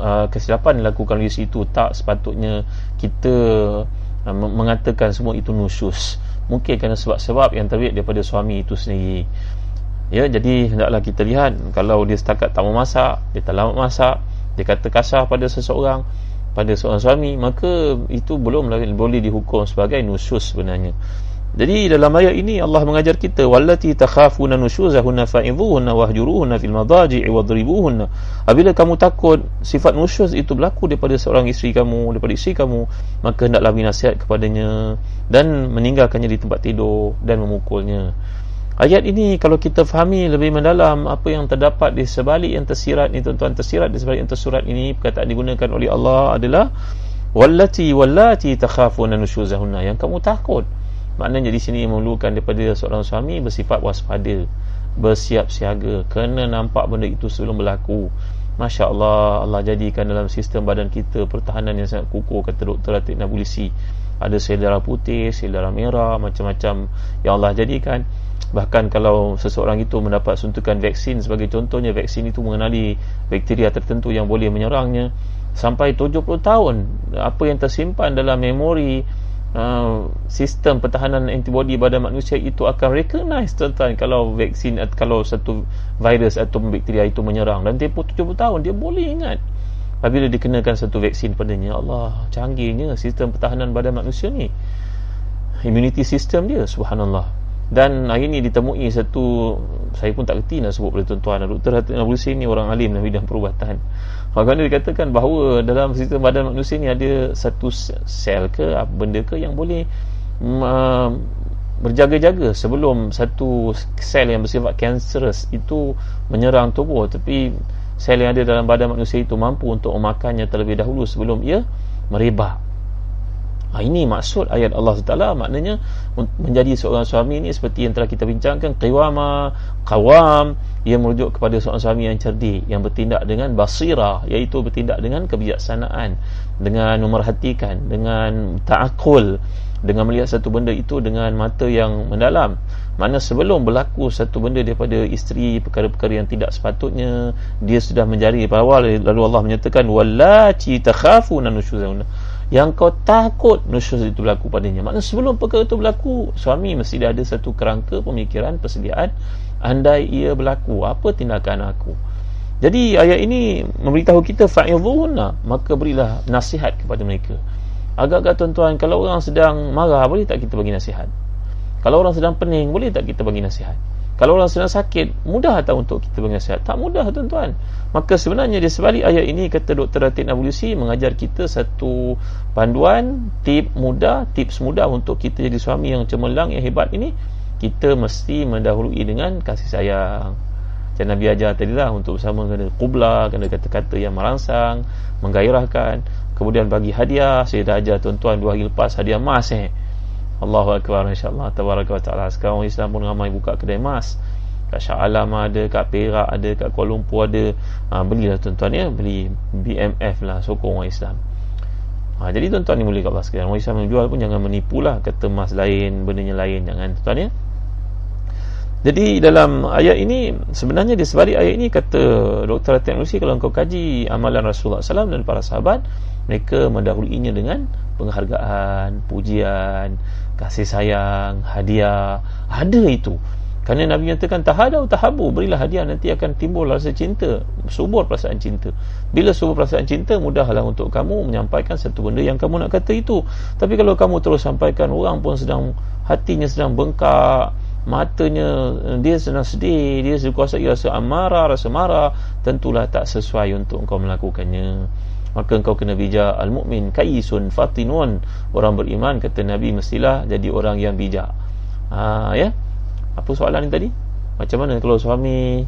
uh, kesilapan dilakukan di situ tak sepatutnya kita uh, mengatakan semua itu nusus mungkin kerana sebab-sebab yang terbaik daripada suami itu sendiri. Ya jadi hendaklah kita lihat kalau dia setakat tak mau masak dia tak lama masak dia kata kasar pada seseorang pada seorang suami maka itu belum boleh dihukum sebagai nusus sebenarnya jadi dalam ayat ini Allah mengajar kita wallati takhafuna nusyuzahunna fa'idhuhunna wahjuruhunna fil madaji'i wadribuhunna. Apabila kamu takut sifat nusyuz itu berlaku daripada seorang isteri kamu, daripada isteri kamu, maka hendaklah nasihat kepadanya dan meninggalkannya di tempat tidur dan memukulnya. Ayat ini kalau kita fahami lebih mendalam apa yang terdapat di sebalik yang tersirat ni tuan-tuan tersirat di sebalik yang tersurat ini perkataan digunakan oleh Allah adalah wallati wallati takhafuna nusyuzahunna yang kamu takut Maknanya di sini memerlukan daripada seorang suami bersifat waspada, bersiap siaga, kena nampak benda itu sebelum berlaku. Masya Allah, Allah jadikan dalam sistem badan kita pertahanan yang sangat kukuh, kata Dr. Latif Nabulisi. Ada sel darah putih, sel darah merah, macam-macam yang Allah jadikan. Bahkan kalau seseorang itu mendapat suntikan vaksin, sebagai contohnya, vaksin itu mengenali bakteria tertentu yang boleh menyerangnya. Sampai 70 tahun, apa yang tersimpan dalam memori uh, sistem pertahanan antibody pada manusia itu akan recognize tuan-tuan kalau vaksin atau kalau satu virus atau bakteria itu menyerang. Dan tempoh 70 tahun dia boleh ingat apabila dikenakan satu vaksin padanya. Allah canggihnya sistem pertahanan badan manusia ni. Immunity system dia subhanallah. Dan hari ini ditemui satu saya pun tak kerti nak sebut pada tuan-tuan Dr. Hatim Abdul ni orang alim dalam bidang perubatan Bagaimana dikatakan bahawa dalam sistem badan manusia ni ada satu sel ke benda ke yang boleh uh, berjaga-jaga sebelum satu sel yang bersifat cancerous itu menyerang tubuh. Tapi sel yang ada dalam badan manusia itu mampu untuk memakannya terlebih dahulu sebelum ia merebak Ha, ini maksud ayat Allah Taala. Maknanya menjadi seorang suami ini seperti yang telah kita bincangkan qiwama qawam. Ia merujuk kepada seorang suami yang cerdik yang bertindak dengan basira iaitu bertindak dengan kebijaksanaan dengan memerhatikan dengan ta'akul dengan melihat satu benda itu dengan mata yang mendalam. Mana sebelum berlaku satu benda daripada isteri perkara-perkara yang tidak sepatutnya dia sudah menjadi awal lalu Allah menyatakan wallati takhafuna nusyuzuna yang kau takut nusyuz itu berlaku padanya. Maknanya sebelum perkara itu berlaku suami mesti ada satu kerangka pemikiran persediaan andai ia berlaku. Apa tindakan aku? Jadi ayat ini memberitahu kita fa'idhuhunna maka berilah nasihat kepada mereka. Agak-agak tuan-tuan kalau orang sedang marah boleh tak kita bagi nasihat? Kalau orang sedang pening boleh tak kita bagi nasihat kalau orang sedang sakit, mudah tak untuk kita bagi nasihat? Tak mudah tuan-tuan. Maka sebenarnya di sebalik ayat ini kata Dr. Ratin Abulusi mengajar kita satu panduan, tip mudah, tips mudah untuk kita jadi suami yang cemerlang, yang hebat ini. Kita mesti mendahului dengan kasih sayang. Macam Nabi ajar tadi lah untuk bersama kena kubla, kena kata-kata yang merangsang, menggairahkan. Kemudian bagi hadiah, saya dah ajar tuan-tuan dua hari lepas hadiah emas eh. Allahu Akbar insyaAllah. Tabaraka wa ta'ala. Sekarang Islam pun ramai buka kedai emas. Kat Shah Alam ada Kat Perak ada Kat Kuala Lumpur ada. Ha, Belilah tuan-tuan ya Beli BMF lah Sokong orang Islam. Ha, jadi tuan-tuan ni boleh kat sekalian. Orang Islam menjual pun jangan menipulah kata emas lain benda yang lain jangan tuan-tuan ya. Jadi dalam ayat ini sebenarnya di sebalik ayat ini kata Dr. Teknologi kalau engkau kaji amalan Rasulullah SAW dan para sahabat mereka mendahuluinya dengan penghargaan, pujian, kasih sayang, hadiah. Ada itu. Kerana Nabi nyatakan tahadau tahabu, berilah hadiah nanti akan timbul rasa cinta, subur perasaan cinta. Bila subur perasaan cinta, mudahlah untuk kamu menyampaikan satu benda yang kamu nak kata itu. Tapi kalau kamu terus sampaikan orang pun sedang hatinya sedang bengkak, matanya dia sedang sedih, dia dikuasai rasa amarah, rasa marah, tentulah tak sesuai untuk kau melakukannya maka engkau kena bijak. Al-mu'min kaisun fatinun orang beriman kata nabi mestilah jadi orang yang bijak. Ha ya? Apa soalan ni tadi? Macam mana kalau suami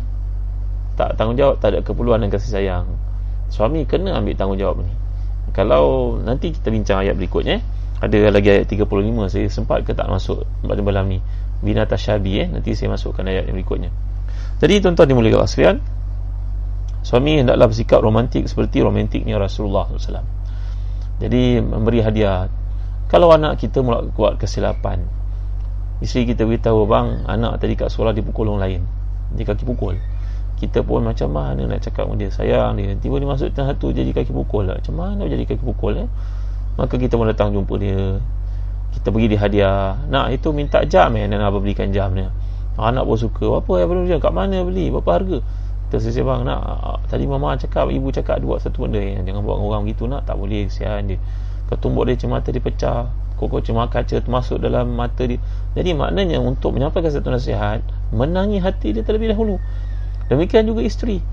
tak tanggungjawab tak ada keperluan dan kasih sayang? Suami kena ambil tanggungjawab ni. Kalau nanti kita bincang ayat berikutnya eh. ada lagi ayat 35 saya sempat ke tak masuk pada malam ni? Syabi eh? Nanti saya masukkan ayat yang berikutnya. Jadi tuan-tuan dimuliakan sekalian suami hendaklah bersikap romantik seperti romantiknya Rasulullah SAW jadi memberi hadiah. Kalau anak kita mula kuat kesilapan isteri kita beritahu bang anak tadi kat sekolah dipukul orang lain. Dia kaki pukul. Kita pun macam mana nak cakap dengan dia? Sayang dia. Tiba dia masuk tengah satu jadi kaki pukul lah. macam mana jadi kaki pukul eh? maka kita pun datang jumpa dia. Kita bagi dia hadiah. Nak itu minta jam eh dan abang belikan jam dia anak pun suka apa yang perlu dia kat mana beli? Berapa harga Terus bang nak tadi mama cakap ibu cakap buat satu benda yang jangan buat orang gitu nak tak boleh kesian dia. Ketumbuk dia cuma mata dia pecah. Koko cuma kaca masuk dalam mata dia. Jadi maknanya untuk menyampaikan satu nasihat, menangi hati dia terlebih dahulu. Demikian juga isteri.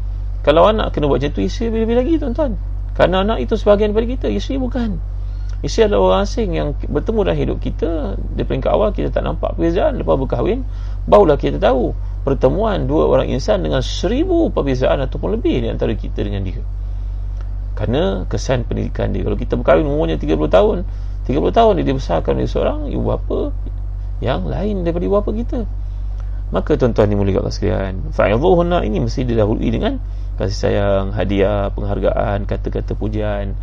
Kalau anak kena buat macam tu isteri lebih-lebih lagi tuan-tuan. Kerana anak itu sebahagian daripada kita, isteri bukan. Isteri adalah orang asing yang bertemu dalam hidup kita. Di peringkat awal kita tak nampak perbezaan lepas berkahwin, barulah kita tahu pertemuan dua orang insan dengan seribu perbezaan ataupun lebih di antara kita dengan dia. Kerana kesan pendidikan dia. Kalau kita berkahwin umurnya 30 tahun 30 tahun dia dibesarkan oleh seorang ibu bapa yang lain daripada ibu bapa kita. Maka tuan-tuan dimuliakan Allah sekalian fa'idhuhunna ini mesti didahului dengan kasih sayang hadiah penghargaan kata-kata pujian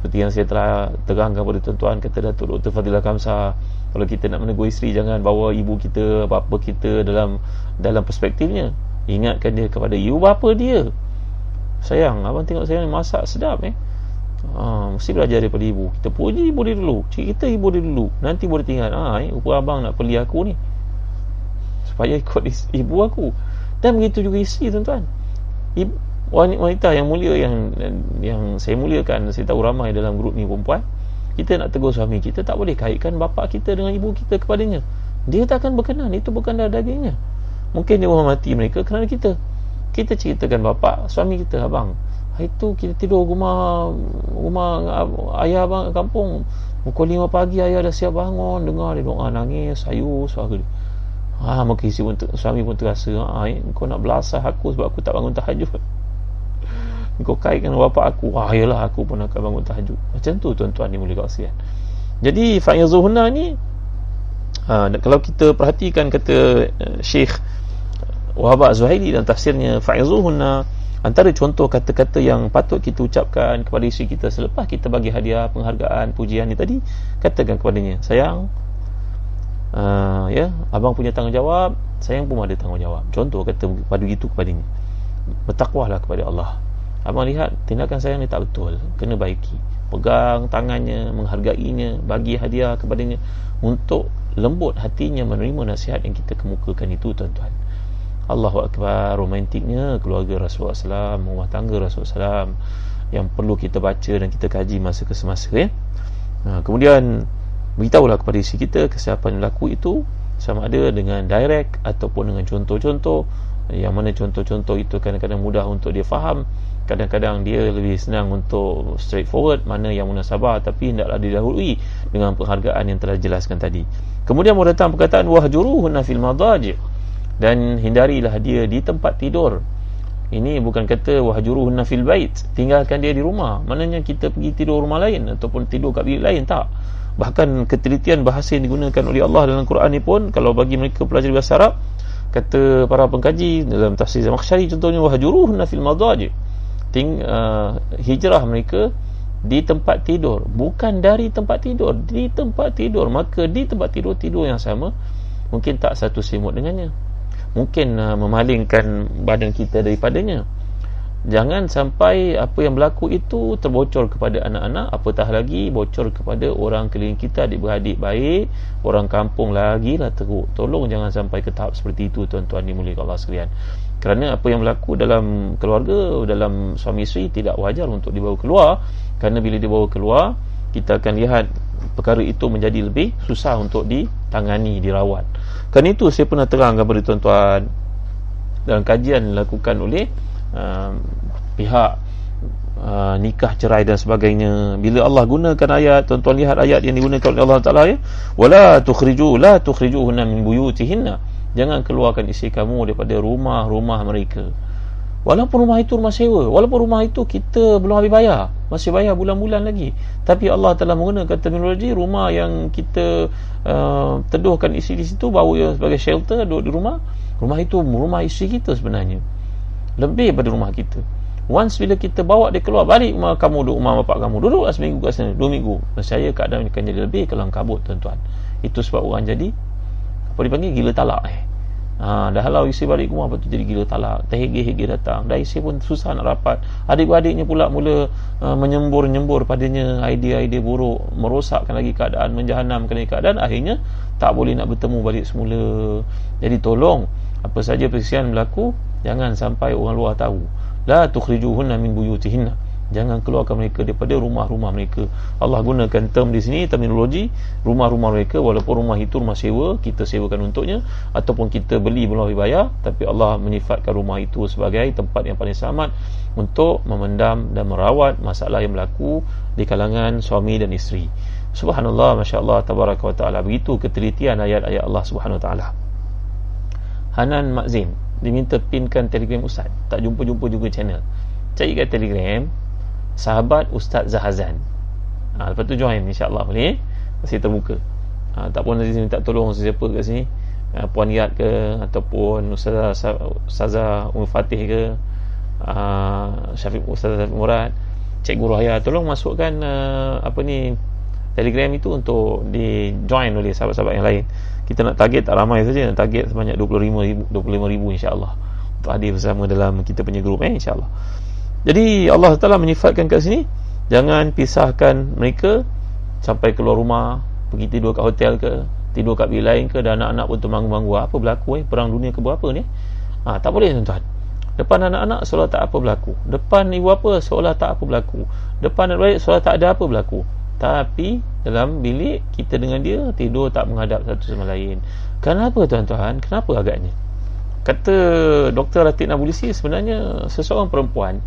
seperti yang saya telah terangkan kepada tuan-tuan kata Datuk Dr. Fadilah Kamsa kalau kita nak menegur isteri jangan bawa ibu kita apa-apa kita dalam dalam perspektifnya. Ingatkan dia kepada ibu bapa dia. Sayang abang tengok saya masak sedap eh. Ha, mesti belajar daripada ibu. Kita puji ibu dia dulu. Cerita ibu dia dulu. Nanti boleh tinggal. Ha, eh, rupa abang nak pilih aku ni. Supaya ikut ibu aku. Dan begitu juga isteri tuan-tuan wanita yang mulia yang yang saya muliakan saya tahu ramai dalam grup ni perempuan kita nak tegur suami kita tak boleh kaitkan bapa kita dengan ibu kita kepadanya. Dia tak akan berkenan itu bukan darah dagingnya. Mungkin dia menghormati mereka kerana kita. Kita ceritakan bapa suami kita abang itu kita tidur rumah rumah ayah abang kampung. Pukul 5 pagi ayah dah siap bangun dengar dia doa nangis sayu suara dia. Ha, maka isi pun, suami pun terasa ha, eh, kau nak belasah aku sebab aku tak bangun tahajud kau kaitkan bapa aku. Wah yalah aku pun akan bangun tahajud. Macam tu tuan-tuan ni boleh kasihan. Jadi fa'idhuhunna ni ha, kalau kita perhatikan kata uh, Syekh Wahab Zuhaili dan tafsirnya fa'idhuhunna antara contoh kata-kata yang patut kita ucapkan kepada isteri kita selepas kita bagi hadiah penghargaan pujian ni tadi katakan kepadanya sayang uh, ya abang punya tanggungjawab sayang pun ada tanggungjawab. Contoh kata pada begitu kepadanya. Bertakwalah kepada Allah Abang lihat tindakan saya ni tak betul. Kena baiki. Pegang tangannya Menghargainya Bagi hadiah kepadanya. Untuk lembut hatinya Menerima nasihat yang kita kemukakan itu tuan-tuan. Allahu Akbar Romantiknya keluarga Rasulullah SAW Rumah tangga Rasulullah SAW Yang perlu kita baca dan kita kaji masa ke semasa ya? Nah, kemudian Beritahulah kepada isi kita Kesiapan laku itu Sama ada dengan direct Ataupun dengan contoh-contoh. Yang mana contoh-contoh itu Kadang-kadang mudah untuk dia faham kadang-kadang dia lebih senang untuk straightforward mana yang munasabah tapi hendaklah didahului dengan penghargaan yang telah dijelaskan tadi. Kemudian datang perkataan wahjuruhunna fil madaji dan hindarilah dia di tempat tidur. Ini bukan kata wahjuruhunna fil bait. Tinggalkan dia di rumah. Maknanya kita pergi tidur rumah lain ataupun tidur kat bilik lain tak. Bahkan ketelitian bahasa yang digunakan oleh Allah dalam Quran ni pun kalau bagi mereka pelajar bahasa Arab kata para pengkaji dalam tafsir Zamakhsyari contohnya wahjuruhunna fil madaji ting, uh, hijrah mereka di tempat tidur. Bukan dari tempat tidur. Di tempat tidur. Maka di tempat tidur tidur yang sama mungkin tak satu selimut dengannya. Mungkin uh, memalingkan badan kita daripadanya. Jangan sampai apa yang berlaku itu terbocor kepada anak-anak. Apatah lagi bocor kepada orang keliling kita. Adik-beradik baik. Orang kampung lagi lah teruk tolong. Jangan sampai ke tahap seperti itu tuan-tuan dimuliakan Allah sekalian kerana apa yang berlaku dalam keluarga dalam suami isteri tidak wajar untuk dibawa keluar. Kerana bila dibawa keluar kita akan lihat perkara itu menjadi lebih susah untuk ditangani dirawat. Kerana itu saya pernah terang kepada tuan-tuan dalam kajian dilakukan oleh uh, pihak uh, nikah cerai dan sebagainya. Bila Allah gunakan ayat tuan-tuan lihat ayat yang digunakan oleh Allah Taala ya. Wala tukhriju la tukhrijuhunna min buyutihinna jangan keluarkan isteri kamu daripada rumah-rumah mereka. Walaupun rumah itu rumah sewa walaupun rumah itu kita belum habis bayar masih bayar bulan-bulan lagi. Tapi Allah telah menggunakan terminologi rumah yang kita uh, teduhkan isteri di situ bawa sebagai shelter duduk di rumah rumah itu rumah isteri kita sebenarnya. Lebih daripada rumah kita. Once bila kita bawa dia keluar balik rumah kamu duduk rumah bapak kamu duduklah seminggu kat sana dua minggu. Saya keadaan akan jadi lebih kalau kabut tuan-tuan. Itu sebab orang jadi apa dipanggil gila talak eh. Ha, dah halau isi balik rumah lepas tu jadi gila talak. Terhege-hege datang. Dah isi pun susah nak rapat. Adik-adiknya pula mula uh, menyembur-nyembur padanya idea-idea buruk. Merosakkan lagi keadaan menjahanamkan lagi keadaan. Akhirnya tak boleh nak bertemu balik semula. Jadi tolong apa saja persian berlaku jangan sampai orang luar tahu. La tukhrijuhunna min buyutihinna jangan keluarkan mereka daripada rumah-rumah mereka. Allah gunakan term di sini terminologi rumah-rumah mereka. Walaupun rumah itu rumah sewa kita sewakan untuknya ataupun kita beli belum bayar tapi Allah menyifatkan rumah itu sebagai tempat yang paling selamat untuk memendam dan merawat masalah yang berlaku di kalangan suami dan isteri. Subhanallah masya-Allah tabaraka wa taala begitu ketelitian ayat-ayat Allah subhanahu wa taala Hanan Makzin diminta pinkan telegram ustaz. Tak jumpa-jumpa juga channel. Cari kat telegram sahabat Ustaz Zahazan. Ha, lepas tu join insyaAllah boleh masih terbuka. Ha, tak pun nanti minta tolong sesiapa kat sini. Ha, Puan Yat ke ataupun Ustazah Ustazah Umar Fatih ke ha, Syafiq Ustazah Syafiq Murad. Cikgu Rohaya tolong masukkan uh, apa ni telegram itu untuk di join oleh sahabat-sahabat yang lain. Kita nak target tak ramai saja nak target sebanyak 25 ribu, 25 ribu insyaAllah. Untuk hadir bersama dalam kita punya grup eh insyaAllah jadi Allah Taala menyifatkan kat sini jangan pisahkan mereka sampai keluar rumah, pergi tidur kat hotel ke, tidur kat bilik lain ke dan anak-anak pun termanggu-manggu. Apa berlaku eh? Perang dunia ke berapa ni? Ha, tak boleh tuan-tuan. Depan anak-anak seolah tak apa berlaku. Depan ibu apa seolah tak apa berlaku. Depan anak-anak seolah tak ada apa berlaku. Tapi dalam bilik kita dengan dia tidur tak menghadap satu sama lain. Kenapa tuan-tuan? Kenapa agaknya? Kata Dr. Ratib Nabulisi sebenarnya seseorang perempuan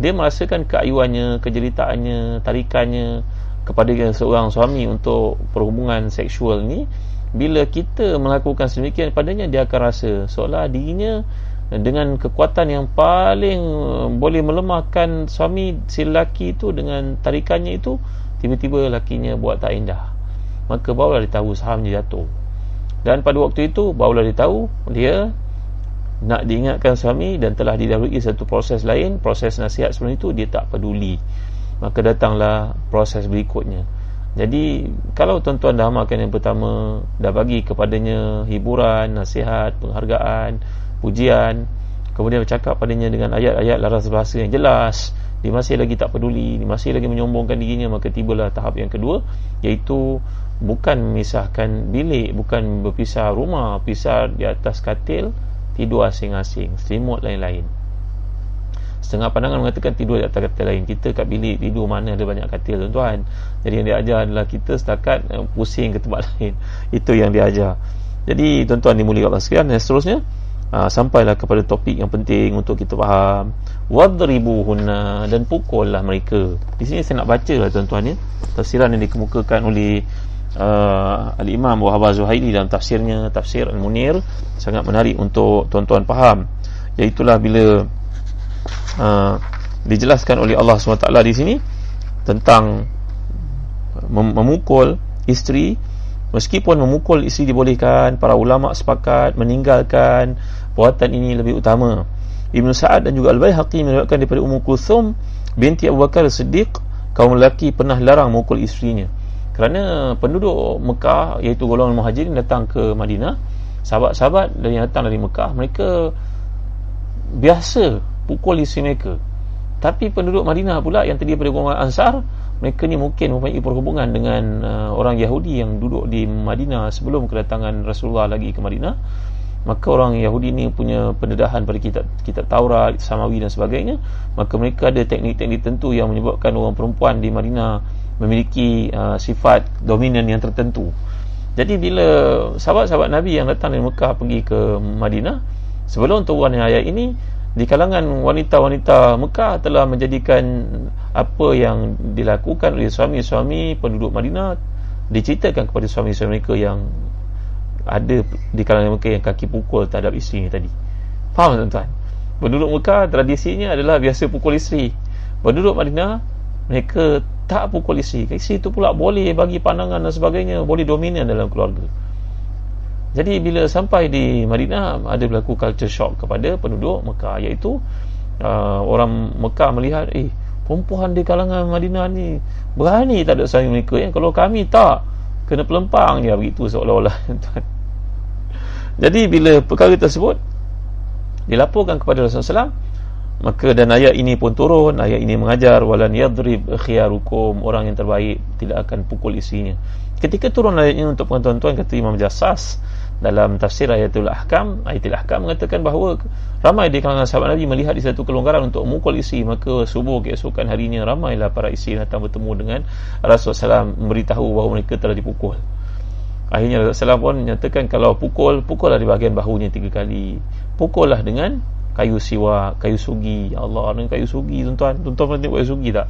dia merasakan keayuannya, kejelitaannya, tarikannya kepada seorang suami untuk perhubungan seksual ni bila kita melakukan sedemikian padanya dia akan rasa seolah dirinya dengan kekuatan yang paling boleh melemahkan suami si lelaki itu dengan tarikannya itu tiba-tiba lakinya buat tak indah. Maka barulah dia tahu sahamnya jatuh. Dan pada waktu itu barulah dia tahu dia nak diingatkan suami dan telah didahului satu proses lain proses nasihat sebelum itu dia tak peduli. Maka datanglah proses berikutnya. Jadi kalau tuan-tuan dah amalkan yang pertama dah bagi kepadanya hiburan nasihat penghargaan pujian kemudian bercakap padanya dengan ayat-ayat laras bahasa yang jelas dia masih lagi tak peduli dia masih lagi menyombongkan dirinya maka tibalah tahap yang kedua iaitu bukan memisahkan bilik bukan berpisah rumah pisah di atas katil tidur asing-asing selimut lain-lain. Setengah pandangan mengatakan tidur di atas katil lain. Kita kat bilik tidur mana ada banyak katil tuan-tuan. Jadi yang dia ajar adalah kita setakat uh, pusing ke tempat lain. Itu yang dia ajar jadi tuan-tuan dimulai Allah sekalian dan seterusnya uh, sampailah kepada topik yang penting untuk kita faham. Wadribuhunna dan pukullah mereka. Di sini saya nak baca lah tuan-tuan ya tafsiran yang dikemukakan oleh uh, Al-Imam Wahab Zuhaili dalam tafsirnya Tafsir Al-Munir sangat menarik untuk tuan-tuan faham. Iaitulah bila uh, dijelaskan oleh Allah SWT di sini tentang mem- memukul isteri. Meskipun memukul isteri dibolehkan para ulama sepakat meninggalkan perbuatan ini lebih utama. Ibn Sa'ad dan juga Al-Bayhaqi meriwayatkan daripada Ummu Kulthum binti Abu Bakar Siddiq kaum lelaki pernah larang memukul isterinya kerana penduduk Mekah iaitu golongan muhajirin datang ke Madinah sahabat-sahabat yang datang dari Mekah mereka biasa pukul isteri mereka. Tapi penduduk Madinah pula yang terdiri pada golongan Ansar mereka ni mungkin mempunyai perhubungan dengan uh, orang Yahudi yang duduk di Madinah sebelum kedatangan Rasulullah lagi ke Madinah. Maka orang Yahudi ni punya pendedahan pada kitab kitab Taurat, Samawi dan sebagainya maka mereka ada teknik-teknik tertentu yang menyebabkan orang perempuan di Madinah memiliki uh, sifat dominan yang tertentu. Jadi bila sahabat-sahabat Nabi yang datang dari Mekah pergi ke Madinah sebelum turun ayat ini di kalangan wanita-wanita Mekah telah menjadikan apa yang dilakukan oleh suami-suami penduduk Madinah diceritakan kepada suami-suami mereka yang ada di kalangan Mekah yang kaki pukul terhadap isteri tadi. Faham tuan-tuan? Penduduk Mekah tradisinya adalah biasa pukul isteri. Penduduk Madinah mereka tak pukul isteri isteri itu pula boleh bagi pandangan dan sebagainya boleh dominan dalam keluarga. Jadi bila sampai di Madinah ada berlaku culture shock kepada penduduk Mekah iaitu uh, orang Mekah melihat eh perempuan di kalangan Madinah ni berani tak ada suami mereka ya? kalau kami tak kena pelempang ya begitu seolah-olah jadi bila perkara tersebut dilaporkan kepada Rasulullah SAW maka dan ayat ini pun turun ayat ini mengajar walan yadrib khiyarukum. Orang yang terbaik tidak akan pukul isinya. Ketika turun ayat ini untuk tuan-tuan kata Imam Jassas dalam tafsir ayatul ahkam ayatul ahkam mengatakan bahawa ramai di kalangan sahabat Nabi melihat di satu kelonggaran untuk memukul isi. Maka subuh keesokan harinya ramailah para isi datang bertemu dengan Rasulullah SAW memberitahu bahawa mereka telah dipukul. Akhirnya Rasulullah SAW pun menyatakan kalau pukul pukullah di bahagian bahunya tiga kali. Pukullah dengan kayu siwa kayu sugi. Ya Allah dengan kayu sugi tuan-tuan. Tuan-tuan pernah tengok kayu sugi tak?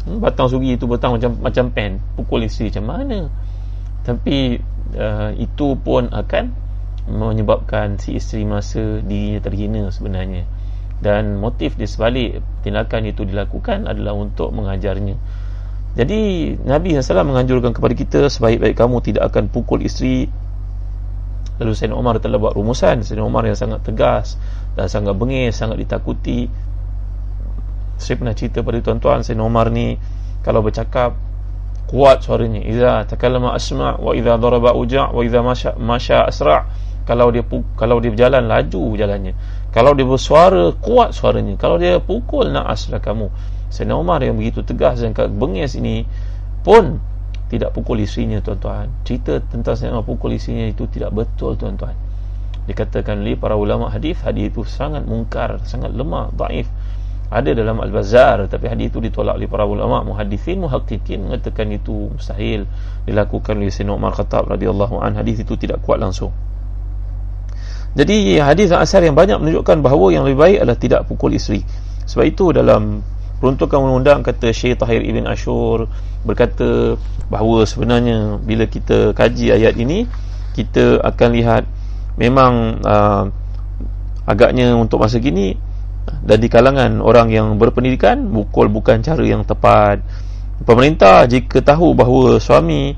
Hmm, batang sugi itu batang macam macam pen. Pukul isi macam mana? Tapi uh, itu pun akan menyebabkan si isteri masa dirinya terhina sebenarnya. Dan motif di sebalik tindakan itu dilakukan adalah untuk mengajarnya. Jadi Nabi SAW menganjurkan kepada kita sebaik-baik kamu tidak akan pukul isteri. Lalu Sayyidina Umar telah buat rumusan. Sayyidina Umar yang sangat tegas dan sangat bengis, sangat ditakuti. Saya pernah cerita pada tuan-tuan Sayyidina Umar ni kalau bercakap kuat suaranya. Idza takallama asma wa idza daraba uja wa idza masha masha asra. Kalau dia kalau dia berjalan laju jalannya. Kalau dia bersuara kuat suaranya. Kalau dia pukul naaslah kamu. Sayyidina Umar yang begitu tegas dan bengis ini pun tidak pukul isinya tuan-tuan. Cerita tentang Sayyidina pukul isinya itu tidak betul tuan-tuan dikatakan oleh para ulama hadis hadis itu sangat mungkar sangat lemah daif. Ada dalam Al-Bazar tapi hadis itu ditolak oleh para ulama. Muhaddisin muhaqqiqin mengatakan itu mustahil dilakukan oleh Sayyidina Umar Khattab radhiyallahu an hadis itu tidak kuat langsung. Jadi hadis asar yang banyak menunjukkan bahawa yang lebih baik adalah tidak pukul isteri. Sebab itu dalam peruntukan undang-undang kata Syekh Tahir Ibn Ashur berkata bahawa sebenarnya bila kita kaji ayat ini kita akan lihat memang uh, agaknya untuk masa kini dan di kalangan orang yang berpendidikan bukul bukan cara yang tepat. Pemerintah jika tahu bahawa suami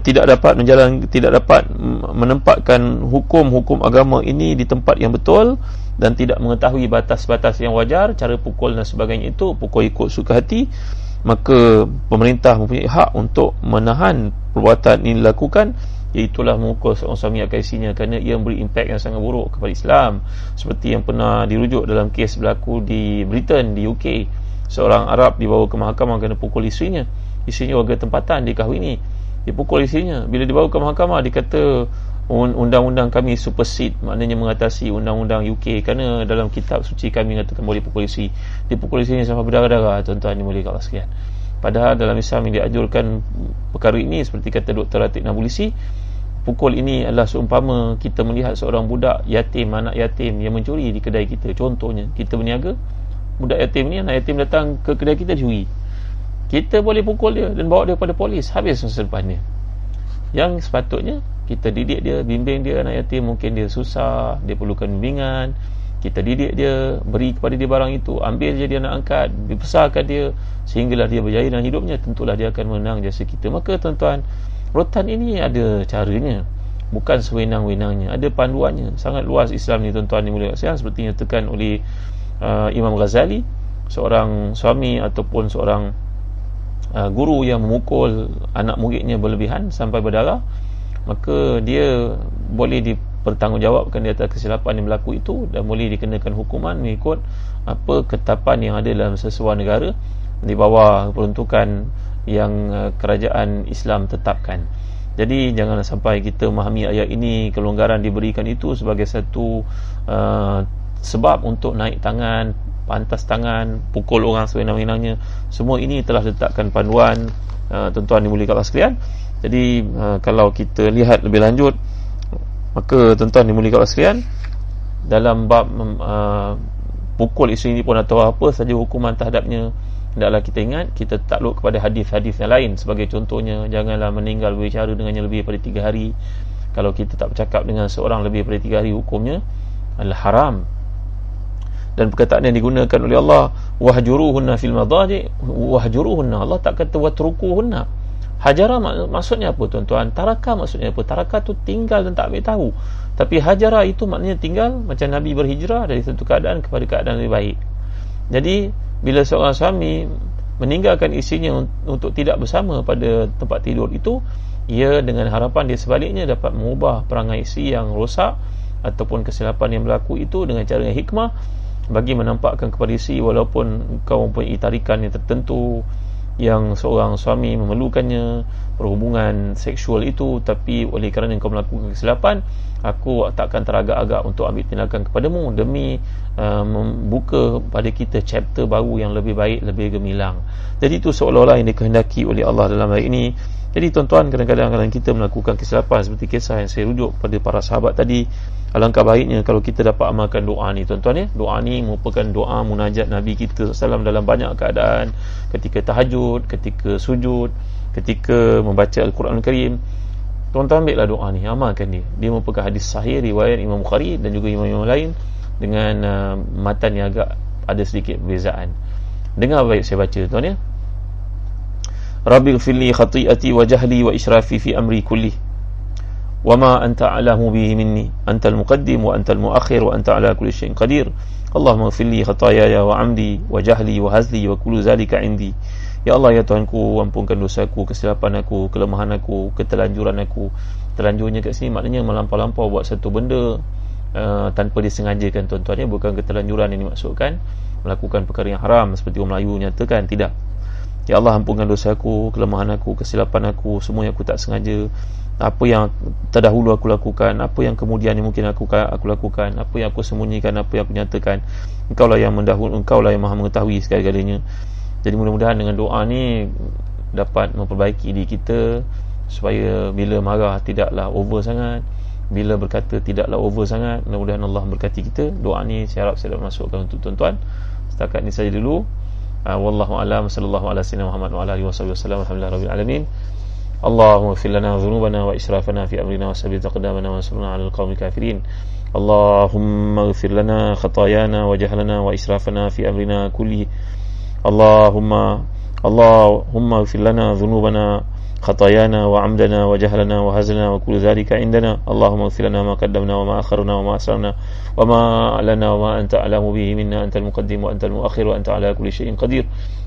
tidak dapat menjalan tidak dapat menempatkan hukum-hukum agama ini di tempat yang betul dan tidak mengetahui batas-batas yang wajar cara pukul dan sebagainya itu pukul ikut suka hati maka pemerintah mempunyai hak untuk menahan perbuatan ini dilakukan Iaitulah memukul seorang suami akan isinya kerana ia memberi impak yang sangat buruk kepada Islam. Seperti yang pernah dirujuk dalam kes berlaku di Britain, di UK seorang Arab dibawa ke mahkamah kerana pukul isterinya. Isterinya warga tempatan dikahwini. Dipukul isterinya. Bila dibawa ke mahkamah dikata undang-undang kami supersede maknanya mengatasi undang-undang UK kerana dalam kitab suci kami mengatakan boleh pukul isteri. Dipukul isterinya sampai berdarah-darah tuan-tuan boleh kalau sekian padahal dalam Islam yang diajurkan perkara ini seperti kata Dr. Atik Nabulisi pukul ini adalah seumpama kita melihat seorang budak yatim anak yatim yang mencuri di kedai kita. Contohnya kita berniaga budak yatim ni anak yatim datang ke kedai kita curi. Kita boleh pukul dia dan bawa dia kepada polis habis masa depan dia yang sepatutnya kita didik dia bimbing dia anak yatim mungkin dia susah dia perlukan bimbingan. Kita didik dia beri kepada dia barang itu ambil je dia nak angkat dibesarkan dia sehinggalah dia berjaya dalam hidupnya tentulah dia akan menang jasa kita. Maka tuan-tuan rotan ini ada caranya. Bukan sewenang-wenangnya. Ada panduannya. Sangat luas Islam ni tuan-tuan ni mulia. Kasihan seperti yang tekan oleh uh, Imam Ghazali seorang suami ataupun seorang uh, guru yang memukul anak muridnya berlebihan sampai berdarah maka dia boleh dipertanggungjawabkan di atas kesilapan yang berlaku itu dan boleh dikenakan hukuman mengikut apa ketapan yang ada dalam sesuatu negara di bawah peruntukan yang uh, kerajaan Islam tetapkan. Jadi jangan sampai kita memahami ayat ini kelonggaran diberikan itu sebagai satu uh, sebab untuk naik tangan, pantas tangan, pukul orang sewenang-wenangnya. Semua ini telah ditetapkan panduan uh, tuan-tuan dimuliakan sekalian. Jadi uh, kalau kita lihat lebih lanjut maka tuan-tuan dimuliakan sekalian dalam bab uh, pukul isu ini pun atau apa saja hukuman terhadapnya hendaklah kita ingat kita takluk kepada hadis-hadis yang lain. Sebagai contohnya janganlah meninggal berbicara dengannya lebih daripada tiga hari. Kalau kita tak bercakap dengan seorang lebih daripada tiga hari hukumnya adalah haram. Dan perkataan yang digunakan oleh Allah wahjuruhunna fil madaji wahjuruhunna. Allah tak kata watrukuhunna. Hajara mak- maksudnya apa tuan-tuan? Taraka maksudnya apa? Taraka tu tinggal dan tak tahu. Tapi hajara itu maknanya tinggal macam Nabi berhijrah dari satu keadaan kepada keadaan lebih baik. Jadi bila seorang suami meninggalkan isinya untuk tidak bersama pada tempat tidur itu ia dengan harapan dia sebaliknya dapat mengubah perangai isi yang rosak ataupun kesilapan yang berlaku itu dengan cara yang hikmah bagi menampakkan kepada isi walaupun kau mempunyai tarikan yang tertentu yang seorang suami memerlukannya perhubungan seksual itu tapi oleh kerana kau melakukan kesilapan aku takkan teragak-agak untuk ambil tindakan kepadamu demi uh, membuka pada kita chapter baru yang lebih baik, lebih gemilang. Jadi itu seolah-olah yang dikehendaki oleh Allah dalam ayat ini. Jadi tuan-tuan kadang-kadang kadang kita melakukan kesilapan seperti kisah yang saya rujuk pada para sahabat tadi alangkah baiknya kalau kita dapat amalkan doa ni tuan-tuan ya. Doa ni merupakan doa munajat Nabi kita SAW dalam banyak keadaan. Ketika tahajud, ketika sujud, ketika membaca Al-Quran Al-Karim. Tuan-tuan ambillah doa ni Amalkan dia. Dia merupakan hadis sahih Riwayat Imam Bukhari Dan juga imam-imam lain Dengan uh, matan yang agak Ada sedikit perbezaan. Dengar baik saya baca tuan ya Rabbi gfirli khati'ati wa jahli wa israfi fi amri kulli. Alamu bihi minni. Anta al-muqaddim wa anta al-muakhir Wa anta ala kulli syai'in qadir. Allahumma gfirli khatayaya wa amdi Wa jahli wa hazli wa kullu zalika indi. Ya Allah ya Tuhanku ampunkan dosaku kesilapan aku kelemahan aku ketelanjuran aku. Terlanjurnya kat sini maknanya melampau-lampau buat satu benda uh, tanpa disengajakan tuan-tuan ya. Bukan ketelanjuran yang dimaksudkan. Melakukan perkara yang haram seperti orang Melayu nyatakan tidak Ya Allah ampunkan dosaku kelemahan aku kesilapan aku semua yang aku tak sengaja. Apa yang terdahulu aku lakukan apa yang kemudian yang mungkin aku aku lakukan apa yang aku sembunyikan apa yang aku nyatakan. Engkau lah yang mendahulu engkau lah yang maha mengetahui segala-galanya. Jadi mudah-mudahan dengan doa ni dapat memperbaiki diri kita supaya bila marah tidaklah over sangat bila berkata tidaklah over sangat mudah-mudahan Allah berkati kita. Doa ni saya harap saya dapat masukkan untuk tuan-tuan. Setakat ni saja dulu uh, wallahu alam sallallahu ala sayyidina Muhammad wa ala alihi wasallam alhamdulillah rabbil alamin اللهم اغفر لنا ذنوبنا وإسرافنا في أمرنا وثبت أقدامنا وانصرنا على القوم الكافرين اللهم اغفر لنا خطايانا وجهلنا وإسرافنا في أمرنا كله اللهم اللهم اغفر لنا ذنوبنا خطايانا وعمدنا وجهلنا وهزلنا وكل ذلك عندنا. اللهم اغفر لنا ما قدمنا وما أخرنا وما أسررنا وما أعلنا وما أنت أعلم به منا. أنت المقدم وأنت المؤخر وأنت على كل شيء قدير.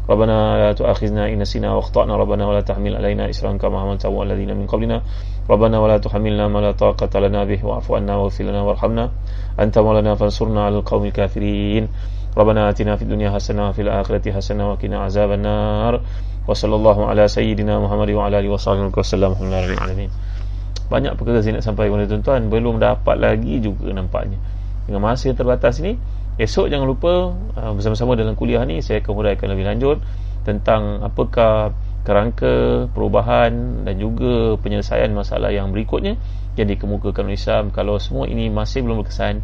ربنا لا تؤاخذنا إن نسينا واخطأنا. ربنا ولا تحمل علينا إسرا كما حملته الذين من قبلنا. ربنا ولا تحملنا ما لا طاقة لنا به. واعف عنا واغفر لنا وارحمنا. أنت مولانا فانصرنا على القوم الكافرين. ربنا آتنا في الدنيا حسنة وفي الآخرة حسنة وقنا عذاب النار. wasallallahu ala sayyidina Muhammad wa ala alihi wasallam wasallam alamin. Banyak perkara saya nak sampaikan kepada tuan-tuan belum dapat lagi juga nampaknya. Dengan masa yang terbatas ini, esok jangan lupa uh, bersama-sama dalam kuliah ni saya akan huraikan lebih lanjut tentang apakah kerangka perubahan dan juga penyelesaian masalah yang berikutnya yang dikemukakan oleh Islam kalau semua ini masih belum berkesan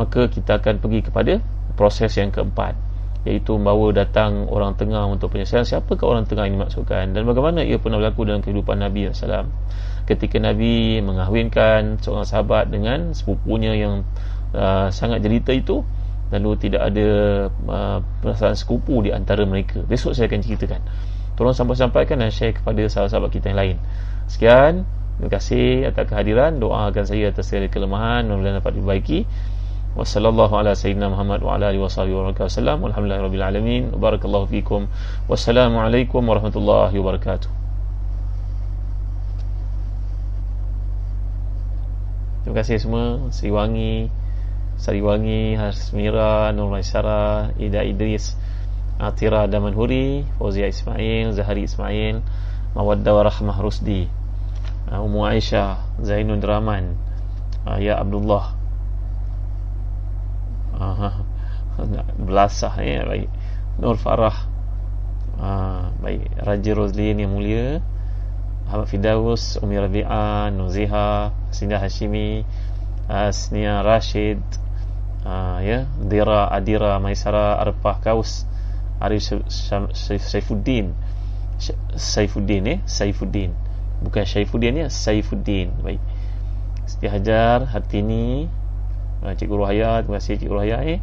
maka kita akan pergi kepada proses yang keempat iaitu membawa datang orang tengah untuk penyelesaian. Siapakah orang tengah ini maksudkan dan bagaimana ia pernah berlaku dalam kehidupan Nabi SAW ketika Nabi mengahwinkan seorang sahabat dengan sepupunya yang uh, sangat jelita itu lalu tidak ada uh, perasaan sekupu di antara mereka. Besok saya akan ceritakan. Tolong sampai-sampaikan dan share kepada sahabat-sahabat kita yang lain. Sekian. Terima kasih atas kehadiran. Doakan saya atas segala kelemahan. Mudah-mudahan dapat dibaiki wasallallahu ala sayyidina Muhammad wa ala alihi wa baraka wasallam alhamdulillah rabbil alamin. Barakallahu fikum. Wassalamu warahmatullahi wabarakatuh Terima kasih semua. Sri Sariwangi, Hasmira Nur Maisara Ida Idris Atira Damanhuri, Fauzia Ismail Zahari Ismail Mawadda Warahmah Rusdi uh, Umu Aisyah Zainul Rahman, uh, Ya Abdullah Belasah ya Baik. Nur Farah. Baik. Raja Roslin yang mulia. Ahmad Fidaus Umi Rabi'ah Nuziha Sindah Hashimi Asnia Rashid uh, ya Dira Adira Maisara Arpah Kaus Arif Saifuddin. Saifuddin eh Saifuddin. Bukan Saifuddin ya Saifuddin. Baik. Siti Hajar Hartini uh, Cikgu Ruhaya terima kasih Cikgu Ruhaya eh.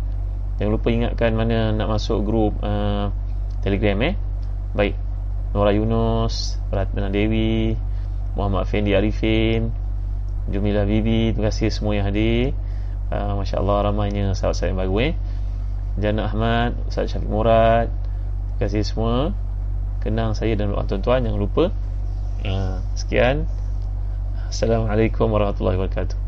Jangan lupa ingatkan mana nak masuk grup uh, Telegram eh. Baik. Nora Yunus Ratna Dewi Muhammad Fendi Arifin Jumila Bibi terima kasih semua yang hadir. Uh, Masya Allah ramainya sahabat-sahabat yang baru eh. Jana Ahmad Ustaz Syafiq Murad terima kasih semua. Kenang saya dan tuan-tuan jangan lupa. Uh, sekian. Assalamualaikum warahmatullahi wabarakatuh